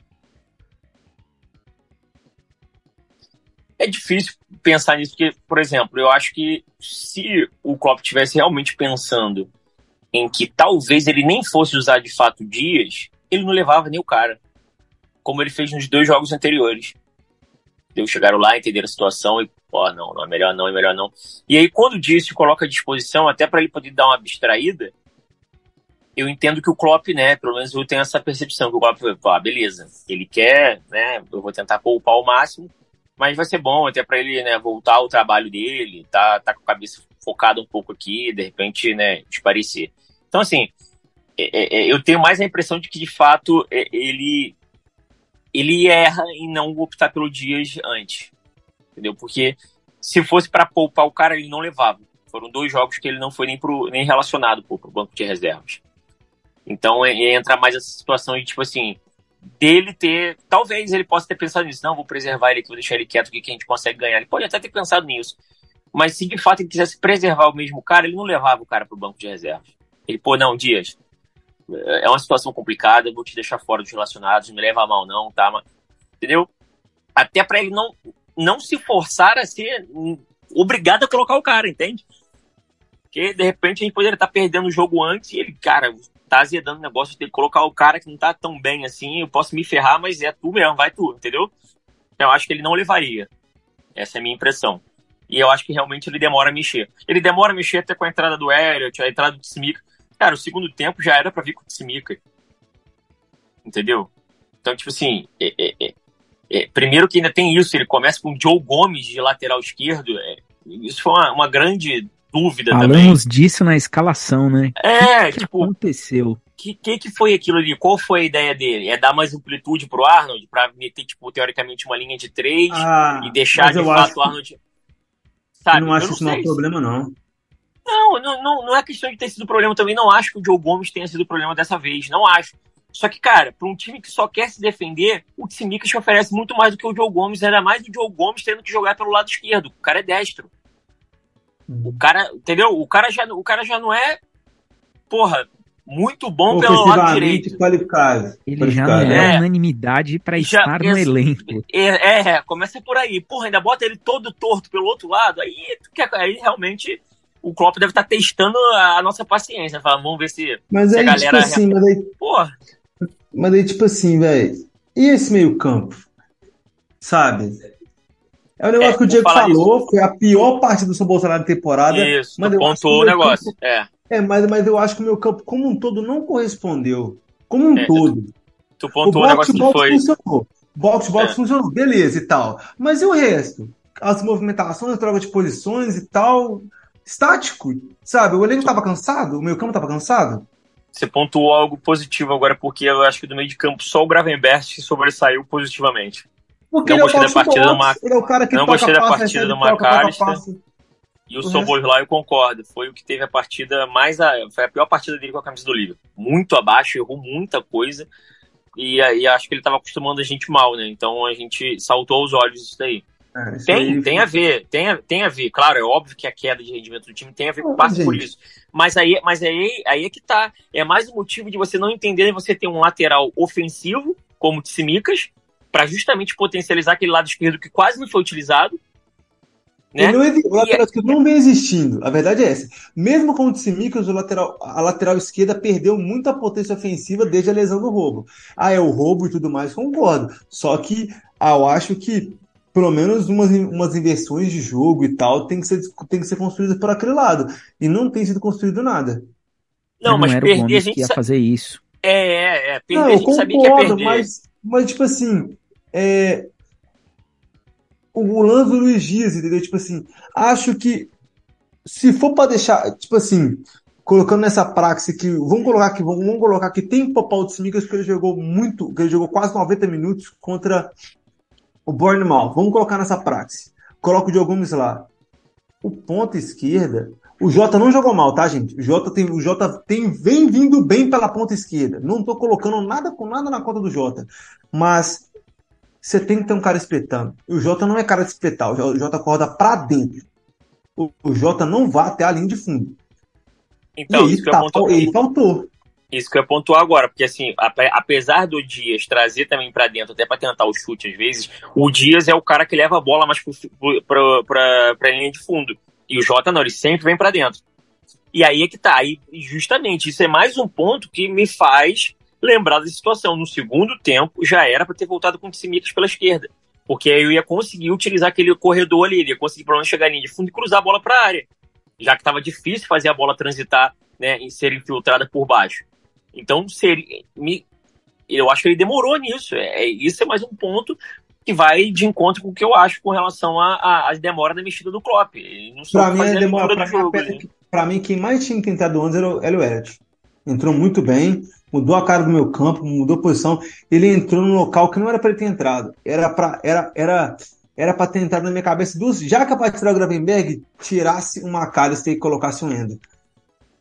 C: É difícil pensar nisso porque, por exemplo, eu acho que se o Klopp tivesse realmente pensando em que talvez ele nem fosse usar de fato Dias, ele não levava nem o cara. como ele fez nos dois jogos anteriores. Deu chegaram lá, entenderam a situação e, ó, não, não é melhor não, é melhor não. E aí, quando o Dias se coloca à disposição, até para ele poder dar uma abstraída, eu entendo que o Klopp, né, pelo menos eu tenho essa percepção, que o Klopp, ah, beleza, ele quer, né, eu vou tentar poupar o máximo, mas vai ser bom até para ele, né, voltar ao trabalho dele, tá, tá com a cabeça focada um pouco aqui, de repente, né, desparecer. Então, assim, é, é, é eu tenho mais a impressão de que, de fato, é, ele, ele erra em não optar pelo Dias antes, entendeu? Porque se fosse para poupar o cara, ele não levava. Foram dois jogos que ele não foi nem, pro, nem relacionado para o banco de reservas. Então é, entra mais essa situação de, tipo assim, dele ter. Talvez ele possa ter pensado nisso. Não, vou preservar ele aqui, vou deixar ele quieto, que a gente consegue ganhar. Ele pode até ter pensado nisso. Mas se de fato ele quisesse preservar o mesmo cara, ele não levava o cara pro banco de reservas. Ele, pô, não, Dias, é uma situação complicada, vou te deixar fora dos relacionados, não me leva a mal não, tá? Entendeu? Até para ele não, não se forçar a ser obrigado a colocar o cara, entende? Porque de repente a gente poderia estar perdendo o jogo antes e ele, cara, tá azedando o negócio de que colocar o cara que não tá tão bem assim, eu posso me ferrar, mas é tu mesmo, vai tu, entendeu? Eu acho que ele não levaria. Essa é a minha impressão. E eu acho que realmente ele demora a mexer. Ele demora a mexer até com a entrada do Elliot, a entrada do Tsimica. Cara, o segundo tempo já era para vir com o Tsimica. Entendeu? Então, tipo assim, é, é, é, é, primeiro que ainda tem isso, ele começa com o Joe Gomes de lateral esquerdo. É, isso foi uma, uma grande dúvida
A: Falamos
C: também.
A: Falamos disso na escalação, né?
C: É,
A: que
C: tipo.
A: aconteceu? O
C: que, que, que foi aquilo ali? Qual foi a ideia dele? É dar mais amplitude pro Arnold, pra meter, tipo, teoricamente, uma linha de três ah, e deixar de fato o Arnold.
B: Sabe? Eu não acho eu não isso não é um problema, não.
C: Não, não, não, é questão de ter sido problema também. Não acho que o Joe Gomes tenha sido problema dessa vez. Não acho. Só que, cara, para um time que só quer se defender, o Tsimikas oferece muito mais do que o Joe Gomes, ainda mais o Joe Gomes tendo que jogar pelo lado esquerdo. O cara é destro. O cara, entendeu? O cara já, o cara já não é, porra, muito bom pelo lado direito.
B: Qualificado.
A: Ele
B: qualificado.
A: já não é, é unanimidade para estar no elenco.
C: É, é, começa por aí. Porra, ainda bota ele todo torto pelo outro lado, aí, aí realmente o Klopp deve estar tá testando a nossa paciência. Fala, vamos ver se,
B: mas
C: se
B: aí, a galera. Tipo assim, mas aí,
C: Porra.
B: Mas aí, tipo assim, velho. E esse meio-campo? Sabe? É o negócio é, que o Diego falou, isso. foi a pior parte do seu Bolsonaro na temporada.
C: Isso, mas pontuou o negócio.
B: Campo, é. é, mas, mas eu acho que o meu campo como um todo não correspondeu. Como um é, todo. Tu,
C: tu pontuou o, o negócio
B: box
C: foi...
B: funcionou. Box box é. funcionou, beleza e tal. Mas e o resto? As movimentações, a troca de posições e tal, estático, sabe? O elenco tava cansado, o meu campo tava cansado.
C: Você pontuou algo positivo agora, porque eu acho que do meio de campo só o Gravenberg sobressaiu positivamente.
B: Porque não gostei da partida do Mac... Ele é o cara que
C: não
B: gostei
C: da partida do McAllister. E o, o Soboslai, eu concordo, foi o que teve a partida mais. A, foi a pior partida dele com a camisa do Liverpool. Muito abaixo, errou muita coisa. E acho que ele estava acostumando a gente mal, né? Então a gente saltou aos olhos isso daí. É, isso tem, aí... tem a ver, tem a, tem a ver. Claro, é óbvio que a queda de rendimento do time tem a ver com parte por isso. Mas aí, mas aí, aí é que tá. É mais um motivo de você não entender você ter um lateral ofensivo, como o Tsimikas, para justamente potencializar aquele lado esquerdo que quase não foi utilizado. Né?
B: Não, o lateral esquerdo não vem existindo. A verdade é essa. Mesmo com o Tsimikas, o lateral, a lateral esquerda perdeu muita potência ofensiva desde a lesão do roubo. Ah, é o roubo e tudo mais, concordo. Só que ah, eu acho que pelo menos umas, umas inversões de jogo e tal tem que ser, tem que ser construídas por aquele lado. E não tem sido construído nada.
A: Não, não mas perder a gente ia fazer isso.
C: É, é, é. Perder não, a gente concordo, sabia que ia perder.
B: Mas, mas tipo assim, é, o lance do Luiz Dias, entendeu? Tipo assim, acho que se for para deixar, tipo assim, colocando nessa praxe que vamos colocar que vamos colocar que tem Popal de Simicas porque ele jogou muito, que ele jogou quase 90 minutos contra o Bournemouth. Vamos colocar nessa praxe. Coloca o Diogo Gomes lá. O ponta esquerda, o Jota não jogou mal, tá, gente? O Jota tem, o Jota tem vem vindo bem pela ponta esquerda. Não tô colocando nada com nada na conta do Jota, mas você tem que ter um cara espetando. O Jota não é cara de espetar, o Jota acorda pra dentro. O, o Jota não vai até a linha de fundo.
C: Então, e isso tá,
B: ele faltou.
C: Isso que eu ia pontuar agora, porque assim, apesar do Dias trazer também para dentro, até para tentar o chute às vezes, o Dias é o cara que leva a bola mais para linha de fundo. E o Jota não, ele sempre vem para dentro. E aí é que tá. E justamente, isso é mais um ponto que me faz lembrar da situação. No segundo tempo, já era para ter voltado com o Tsimikas pela esquerda. Porque aí eu ia conseguir utilizar aquele corredor ali, ia conseguir pelo menos chegar ali de fundo e cruzar a bola para a área. Já que estava difícil fazer a bola transitar né, e ser infiltrada por baixo. Então, seria, me, eu acho que ele demorou nisso. É, isso é mais um ponto que vai de encontro com o que eu acho com relação às demoras da mexida do Klopp.
B: Para mim, a demora, pra, jogo, mim, né? mim, quem mais tinha tentado antes era o Hélio Elliott. Entrou muito bem, mudou a cara do meu campo, mudou a posição. Ele entrou num local que não era para ele ter entrado. Era para era, era, era ter entrado na minha cabeça duas. Já que a partir do Gravenberg tirasse uma McAllister e colocasse um Endo.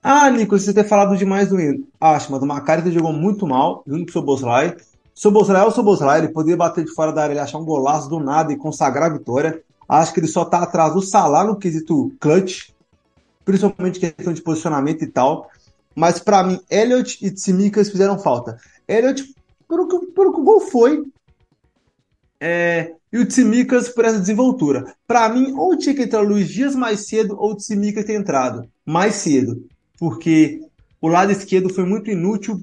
B: Ah, Nico, você ter falado demais do Endo. Acho, mas o McAllister jogou muito mal, junto com o seu Boslai. Soboslai é o Soboslai, ele poderia bater de fora da área, ele achar um golaço do nada e consagrar a vitória. Acho que ele só tá atrás do Salah no quesito clutch, principalmente questão de posicionamento e tal. Mas para mim, Elliot e Tsimikas fizeram falta. Elliot, por o que, por o, que o gol foi, é, e o Tsimikas por essa desenvoltura. Para mim, ou tinha que entrar o Luiz Dias mais cedo, ou o Tsimikas ter entrado mais cedo. Porque o lado esquerdo foi muito inútil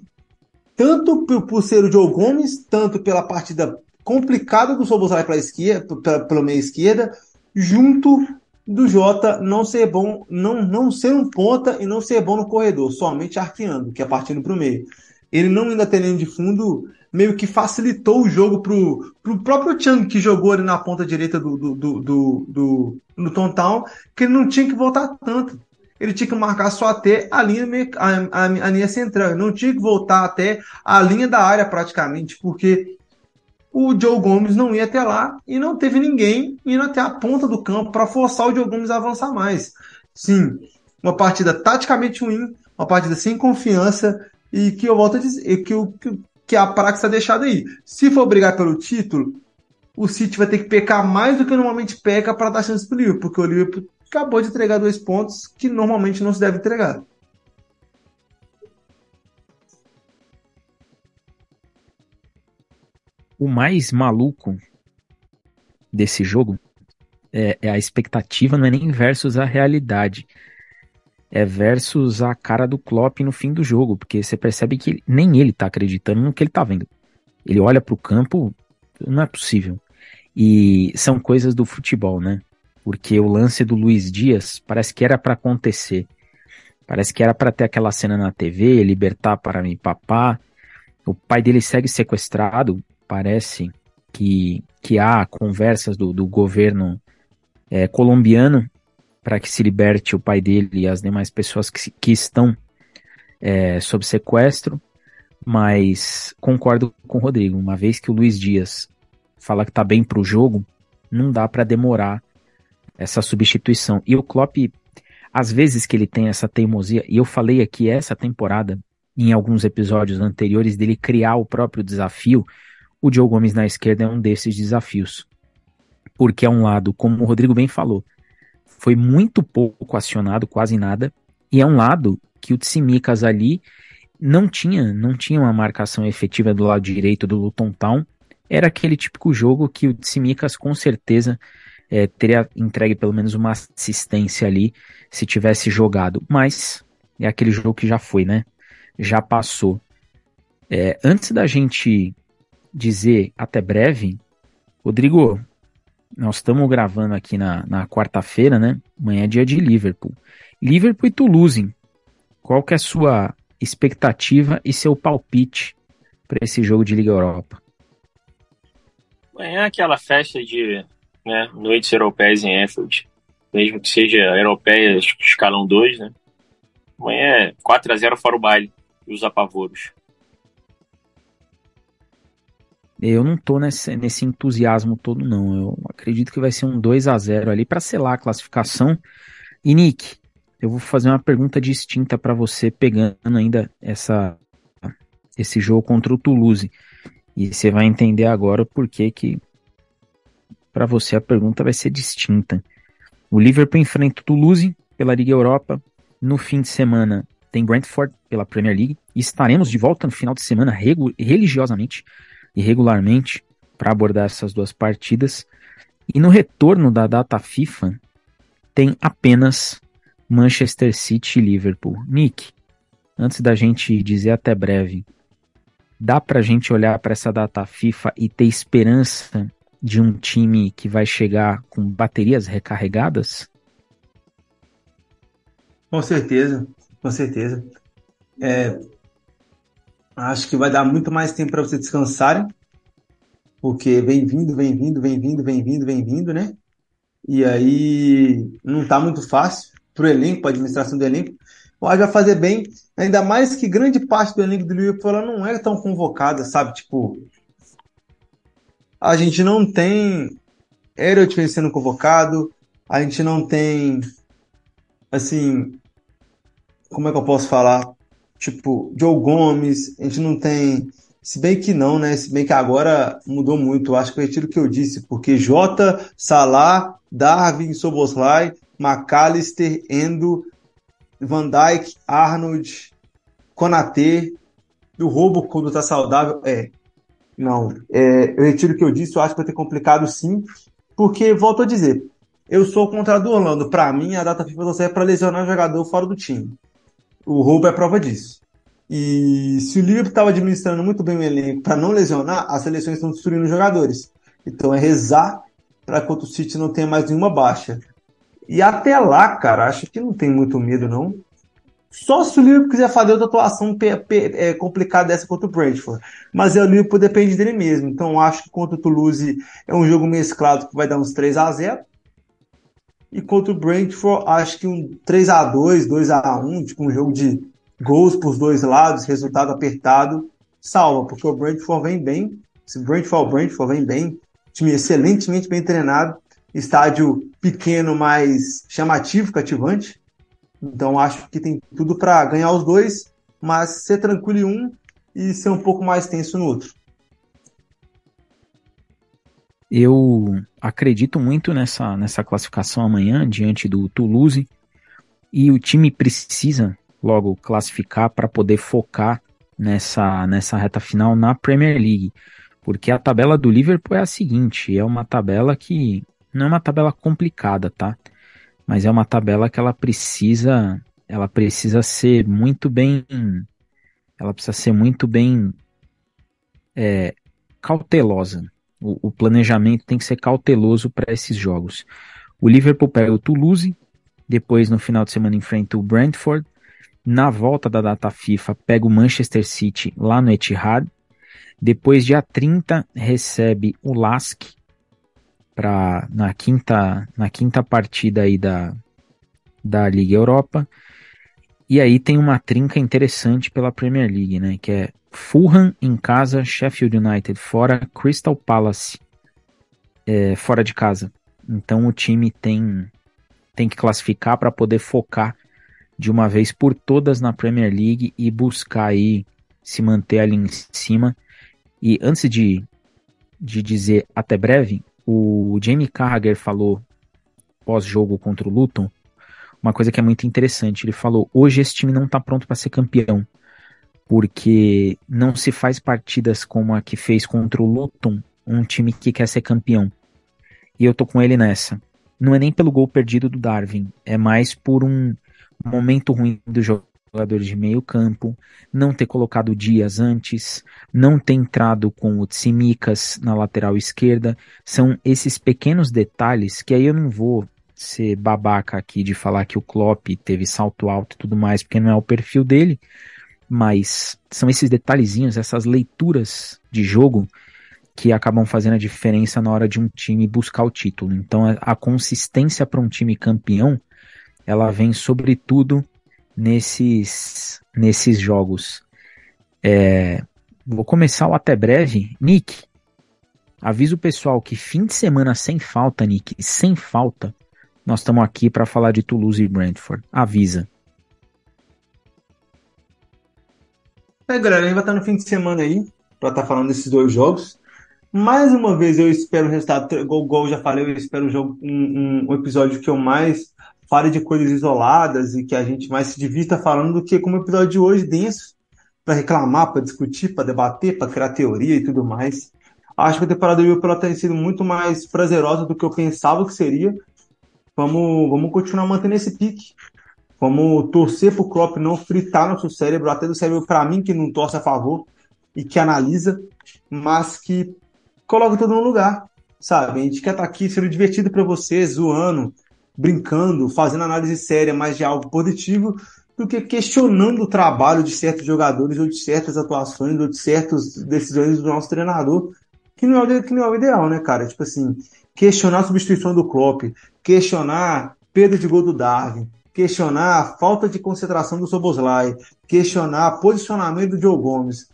B: tanto por ser o Joe Gomes, tanto pela partida complicada do Soboslai para esquerda, pela, pela meia esquerda, junto do Jota não ser bom, não, não ser um ponta e não ser bom no corredor, somente arqueando, que é partindo para o meio. Ele não ainda tem de fundo, meio que facilitou o jogo pro, pro próprio Chang, que jogou ali na ponta direita do, do, do, do, do no Town, que ele não tinha que voltar tanto ele tinha que marcar só até a linha, a, a, a linha central. Não tinha que voltar até a linha da área praticamente, porque o Joe Gomes não ia até lá e não teve ninguém indo até a ponta do campo para forçar o Joe Gomes a avançar mais. Sim, uma partida taticamente ruim, uma partida sem confiança e que eu volto a dizer que, que, que a praxe está deixada aí. Se for brigar pelo título, o City vai ter que pecar mais do que normalmente peca para dar chance para o Liverpool, porque o Liverpool acabou de entregar dois pontos que normalmente não se deve entregar.
A: O mais maluco desse jogo é, é, a expectativa, não é nem versus a realidade. É versus a cara do Klopp no fim do jogo, porque você percebe que nem ele tá acreditando no que ele tá vendo. Ele olha pro campo, não é possível. E são coisas do futebol, né? Porque o lance do Luiz Dias parece que era para acontecer. Parece que era para ter aquela cena na TV, libertar para mim papá. O pai dele segue sequestrado. Parece que, que há conversas do, do governo é, colombiano para que se liberte o pai dele e as demais pessoas que, que estão é, sob sequestro. Mas concordo com o Rodrigo. Uma vez que o Luiz Dias fala que tá bem pro jogo, não dá para demorar essa substituição. E o Klopp, às vezes que ele tem essa teimosia, e eu falei aqui essa temporada, em alguns episódios anteriores, dele criar o próprio desafio, o Joe Gomes na esquerda é um desses desafios. Porque é um lado, como o Rodrigo bem falou, foi muito pouco acionado, quase nada, e é um lado que o Tsimikas ali não tinha, não tinha uma marcação efetiva do lado direito do Luton Town. Era aquele típico jogo que o Tsimikas com certeza é, teria entregue pelo menos uma assistência ali se tivesse jogado. Mas é aquele jogo que já foi, né? Já passou. É, antes da gente dizer até breve, Rodrigo, nós estamos gravando aqui na, na quarta-feira, né? Amanhã é dia de Liverpool. Liverpool e Toulouse. Qual que é a sua expectativa e seu palpite para esse jogo de Liga Europa?
C: É aquela festa de né? Noites europeias em Anfield. Mesmo que seja europeia escalão 2, né? Amanhã é 4x0 fora o baile e os apavoros.
A: Eu não tô nesse, nesse entusiasmo todo, não. Eu acredito que vai ser um 2 a 0 ali para selar a classificação. E Nick, eu vou fazer uma pergunta distinta para você, pegando ainda essa, esse jogo contra o Toulouse. E você vai entender agora por que, que para você a pergunta vai ser distinta. O Liverpool enfrenta o Toulouse pela Liga Europa. No fim de semana tem Brentford pela Premier League. E estaremos de volta no final de semana religiosamente e regularmente para abordar essas duas partidas. E no retorno da data FIFA tem apenas Manchester City e Liverpool. Nick, antes da gente dizer até breve, dá pra gente olhar para essa data FIFA e ter esperança de um time que vai chegar com baterias recarregadas?
B: Com certeza, com certeza. É, acho que vai dar muito mais tempo para vocês descansarem, porque vem vindo, vem vindo, vem vindo, vem vindo, vem vindo, né? E aí não tá muito fácil para o elenco, para a administração do elenco. Acho que vai fazer bem, ainda mais que grande parte do elenco do Liverpool ela não é tão convocada, sabe? Tipo, a gente não tem Elliot sendo convocado, a gente não tem, assim, como é que eu posso falar? Tipo, Joe Gomes, a gente não tem. Se bem que não, né? Se bem que agora mudou muito. Acho que eu retiro o que eu disse, porque Jota, Salah, Darwin, Soboslai, McAllister, Endo, Van Dijk, Arnold, Konatê, o roubo quando tá saudável. É, não. É, eu retiro o que eu disse, eu acho que vai ter complicado sim, porque, volto a dizer, eu sou contra do Orlando. Para mim, a data FIFA não serve para lesionar o jogador fora do time. O roubo é prova disso. E se o Liverpool estava administrando muito bem o elenco para não lesionar, as seleções estão destruindo os jogadores. Então é rezar para que o City não tenha mais nenhuma baixa. E até lá, cara, acho que não tem muito medo, não. Só se o Liverpool quiser fazer outra atuação é, complicada dessa contra o Brentford. Mas é, o Liverpool depende dele mesmo. Então acho que contra o Toulouse é um jogo mesclado que vai dar uns 3 a 0 E contra o Brentford, acho que um 3 a 2 2 a 1 tipo um jogo de gols por dois lados, resultado apertado, salva, porque o Brentford vem bem. Se o Brentford, Brentford vem bem, time excelentemente bem treinado, estádio pequeno, mas chamativo, cativante. Então acho que tem tudo para ganhar os dois, mas ser tranquilo em um e ser um pouco mais tenso no outro.
A: Eu acredito muito nessa, nessa classificação amanhã diante do Toulouse e o time precisa logo classificar para poder focar nessa, nessa reta final na Premier League. Porque a tabela do Liverpool é a seguinte: é uma tabela que não é uma tabela complicada, tá? Mas é uma tabela que ela precisa, ela precisa ser muito bem, ela precisa ser muito bem é, cautelosa. O, o, planejamento tem que ser cauteloso para esses jogos. O Liverpool pega o Toulouse, depois no final de semana enfrenta o Brentford, na volta da data FIFA pega o Manchester City lá no Etihad, depois dia 30 recebe o Lask para na quinta na quinta partida aí da da Liga Europa. E aí tem uma trinca interessante pela Premier League, né, que é Fulham em casa, Sheffield United fora, Crystal Palace é, fora de casa. Então o time tem tem que classificar para poder focar de uma vez por todas na Premier League e buscar aí se manter ali em cima. E antes de, de dizer até breve, o Jamie Carragher falou pós-jogo contra o Luton uma coisa que é muito interessante. Ele falou: hoje esse time não está pronto para ser campeão, porque não se faz partidas como a que fez contra o Luton, um time que quer ser campeão. E eu tô com ele nessa. Não é nem pelo gol perdido do Darwin, é mais por um momento ruim do jogo jogadores de meio campo, não ter colocado Dias antes, não ter entrado com o Tsimikas na lateral esquerda, são esses pequenos detalhes que aí eu não vou ser babaca aqui de falar que o Klopp teve salto alto e tudo mais, porque não é o perfil dele, mas são esses detalhezinhos, essas leituras de jogo que acabam fazendo a diferença na hora de um time buscar o título. Então a consistência para um time campeão, ela vem sobretudo nesses, nesses jogos. É, vou começar o até breve. Nick, avisa o pessoal que fim de semana sem falta, Nick, sem falta, nós estamos aqui para falar de Toulouse e Brentford. Avisa.
B: É, galera, a gente vai estar no fim de semana aí para estar tá falando desses dois jogos. Mais uma vez eu espero o resultado, igual, igual já falei, eu espero um, jogo, um, um episódio que eu mais fale de coisas isoladas e que a gente mais se divirta falando do que como episódio de hoje denso para reclamar, para discutir, para debater, para criar teoria e tudo mais. Acho que a temporada do Liverpool tem sido muito mais prazerosa do que eu pensava que seria. Vamos, vamos continuar mantendo esse pique. Vamos torcer para o Klopp não fritar nosso cérebro, até do cérebro para mim que não torce a favor. e que analisa, mas que coloca tudo no lugar, sabe? A gente quer estar tá aqui sendo divertido para vocês, zoando, brincando, fazendo análise séria, mais de algo positivo, do que questionando o trabalho de certos jogadores ou de certas atuações ou de certas decisões do nosso treinador, que não é o, que não é o ideal, né, cara? Tipo assim, questionar a substituição do Klopp, questionar perda de gol do Darwin, questionar a falta de concentração do Soboslai, questionar posicionamento do Joe Gomes.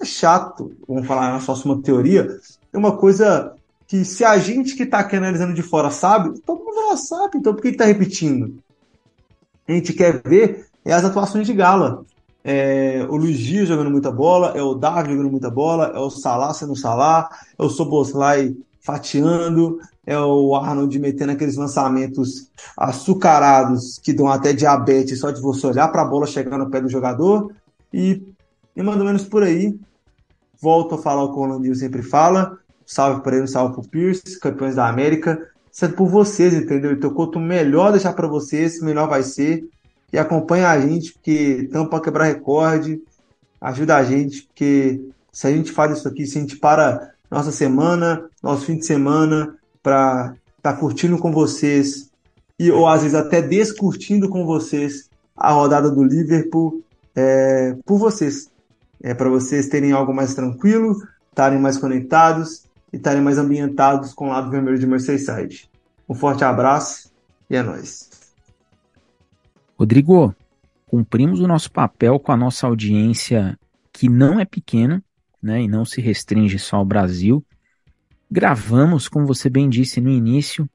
B: É chato, vamos falar na próxima teoria, é uma coisa que se a gente que está aqui analisando de fora sabe, todo mundo já sabe, então por que está repetindo? A gente quer ver é as atuações de gala. É o Luiz jogando muita bola, é o Davi jogando muita bola, é o Salah sendo Salah, é o Soboslai fatiando, é o Arnold metendo aqueles lançamentos açucarados que dão até diabetes só de você olhar para a bola chegar no pé do jogador. E, e mais ou menos por aí. Volto a falar o que o Rolandinho sempre fala. Salve para ele, salve para o Pierce, campeões da América. Sendo por vocês, entendeu? Então, quanto melhor deixar para vocês, melhor vai ser. E acompanha a gente, porque estamos para quebrar recorde. Ajuda a gente, porque se a gente faz isso aqui, se a gente para nossa semana, nosso fim de semana, para estar tá curtindo com vocês e ou às vezes até descurtindo com vocês a rodada do Liverpool é, por vocês. É para vocês terem algo mais tranquilo, estarem mais conectados e estarem mais ambientados com o lado vermelho de Merseyside. Um forte abraço e é nóis.
A: Rodrigo, cumprimos o nosso papel com a nossa audiência que não é pequena, né, e não se restringe só ao Brasil. Gravamos, como você bem disse no início,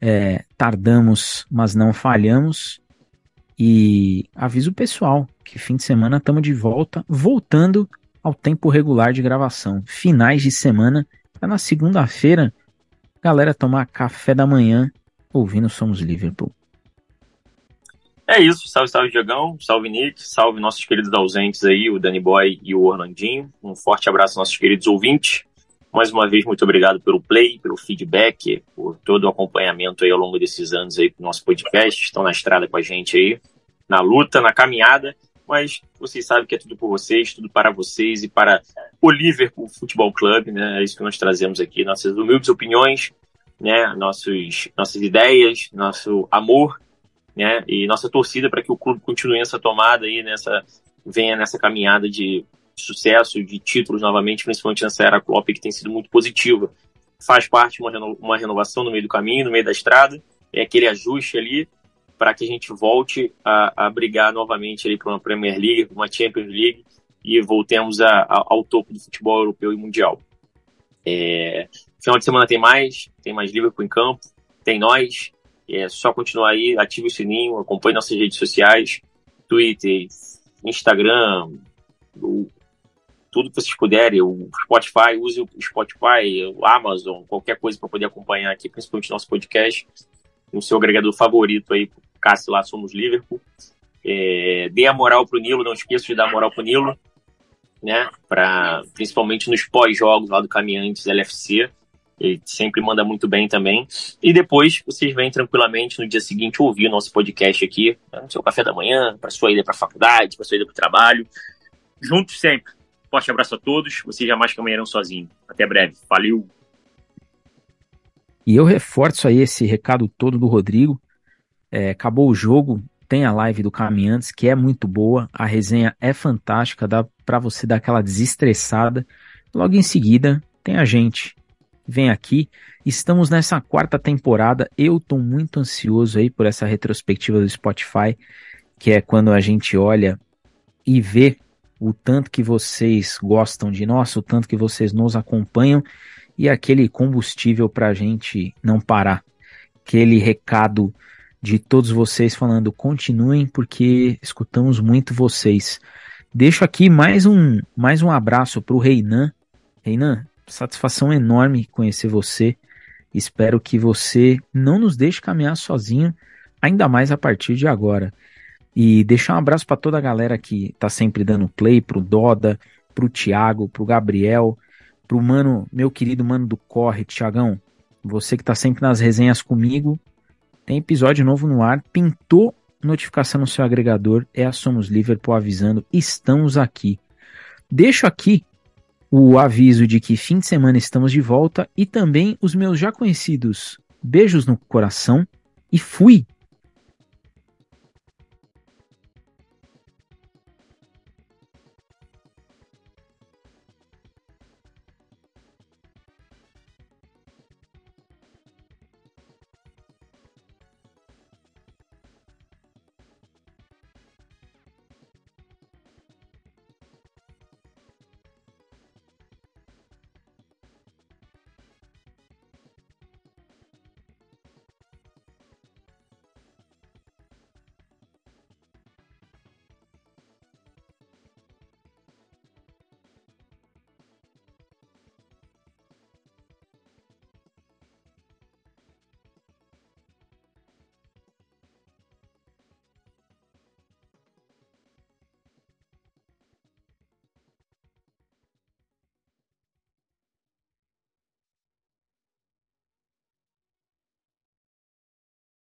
A: é, tardamos, mas não falhamos. E aviso o pessoal que fim de semana estamos de volta, voltando ao tempo regular de gravação. Finais de semana, para na segunda-feira, galera tomar café da manhã ouvindo Somos Liverpool.
C: É isso, salve, salve Diagão, salve Nick, salve nossos queridos ausentes aí, o Danny Boy e o Orlandinho. Um forte abraço aos nossos queridos ouvintes. Mais uma vez, muito obrigado pelo play, pelo feedback, por todo o acompanhamento aí ao longo desses anos aí do nosso podcast. Estão na estrada com a gente aí, na luta, na caminhada. Mas vocês sabem que é tudo por vocês, tudo para vocês e para o Liverpool Futebol Clube, né? É isso que nós trazemos aqui, nossas humildes opiniões, né? Nossos, nossas ideias, nosso amor né? E nossa torcida para que o clube continue essa tomada aí, nessa venha nessa caminhada de sucesso, de títulos novamente, principalmente nessa era Klopp que tem sido muito positiva. Faz parte uma, reno, uma renovação no meio do caminho, no meio da estrada, é aquele ajuste ali para que a gente volte a, a brigar novamente para uma Premier League, uma Champions League e voltemos a, a, ao topo do futebol europeu e mundial. É, final de semana tem mais, tem mais Liverpool em campo, tem nós, é só continuar aí, ative o sininho, acompanhe nossas redes sociais, Twitter, Instagram, o, tudo que vocês puderem, o Spotify, use o Spotify, o Amazon, qualquer coisa para poder acompanhar aqui, principalmente nosso podcast, no seu agregador favorito aí, casse lá Somos Liverpool. É, dê a moral pro Nilo, não esqueça de dar moral pro Nilo, né? Pra, principalmente nos pós-jogos lá do Caminhantes LFC. Ele sempre manda muito bem também. E depois vocês vêm tranquilamente no dia seguinte ouvir o nosso podcast aqui, né, no seu café da manhã, para sua ida para faculdade, para sua ida para o trabalho. Juntos sempre. Forte abraço a todos. Vocês jamais caminharão sozinhos. Até breve. Valeu!
A: E eu reforço aí esse recado todo do Rodrigo. É, acabou o jogo, tem a live do Caminhantes, que é muito boa. A resenha é fantástica, dá para você dar aquela desestressada. Logo em seguida, tem a gente vem aqui. Estamos nessa quarta temporada. Eu tô muito ansioso aí por essa retrospectiva do Spotify, que é quando a gente olha e vê o tanto que vocês gostam de nós, o tanto que vocês nos acompanham e aquele combustível para a gente não parar. Aquele recado de todos vocês falando continuem porque escutamos muito vocês. Deixo aqui mais um mais um abraço para o Reinan. Reinan, satisfação enorme conhecer você. Espero que você não nos deixe caminhar sozinho, ainda mais a partir de agora. E deixar um abraço para toda a galera que tá sempre dando play, pro Doda, pro Thiago, pro Gabriel, pro mano, meu querido mano do Corre, Thiagão. Você que tá sempre nas resenhas comigo. Tem episódio novo no ar. Pintou notificação no seu agregador. É a Somos Liverpool avisando. Estamos aqui. Deixo aqui o aviso de que fim de semana estamos de volta e também os meus já conhecidos beijos no coração e fui!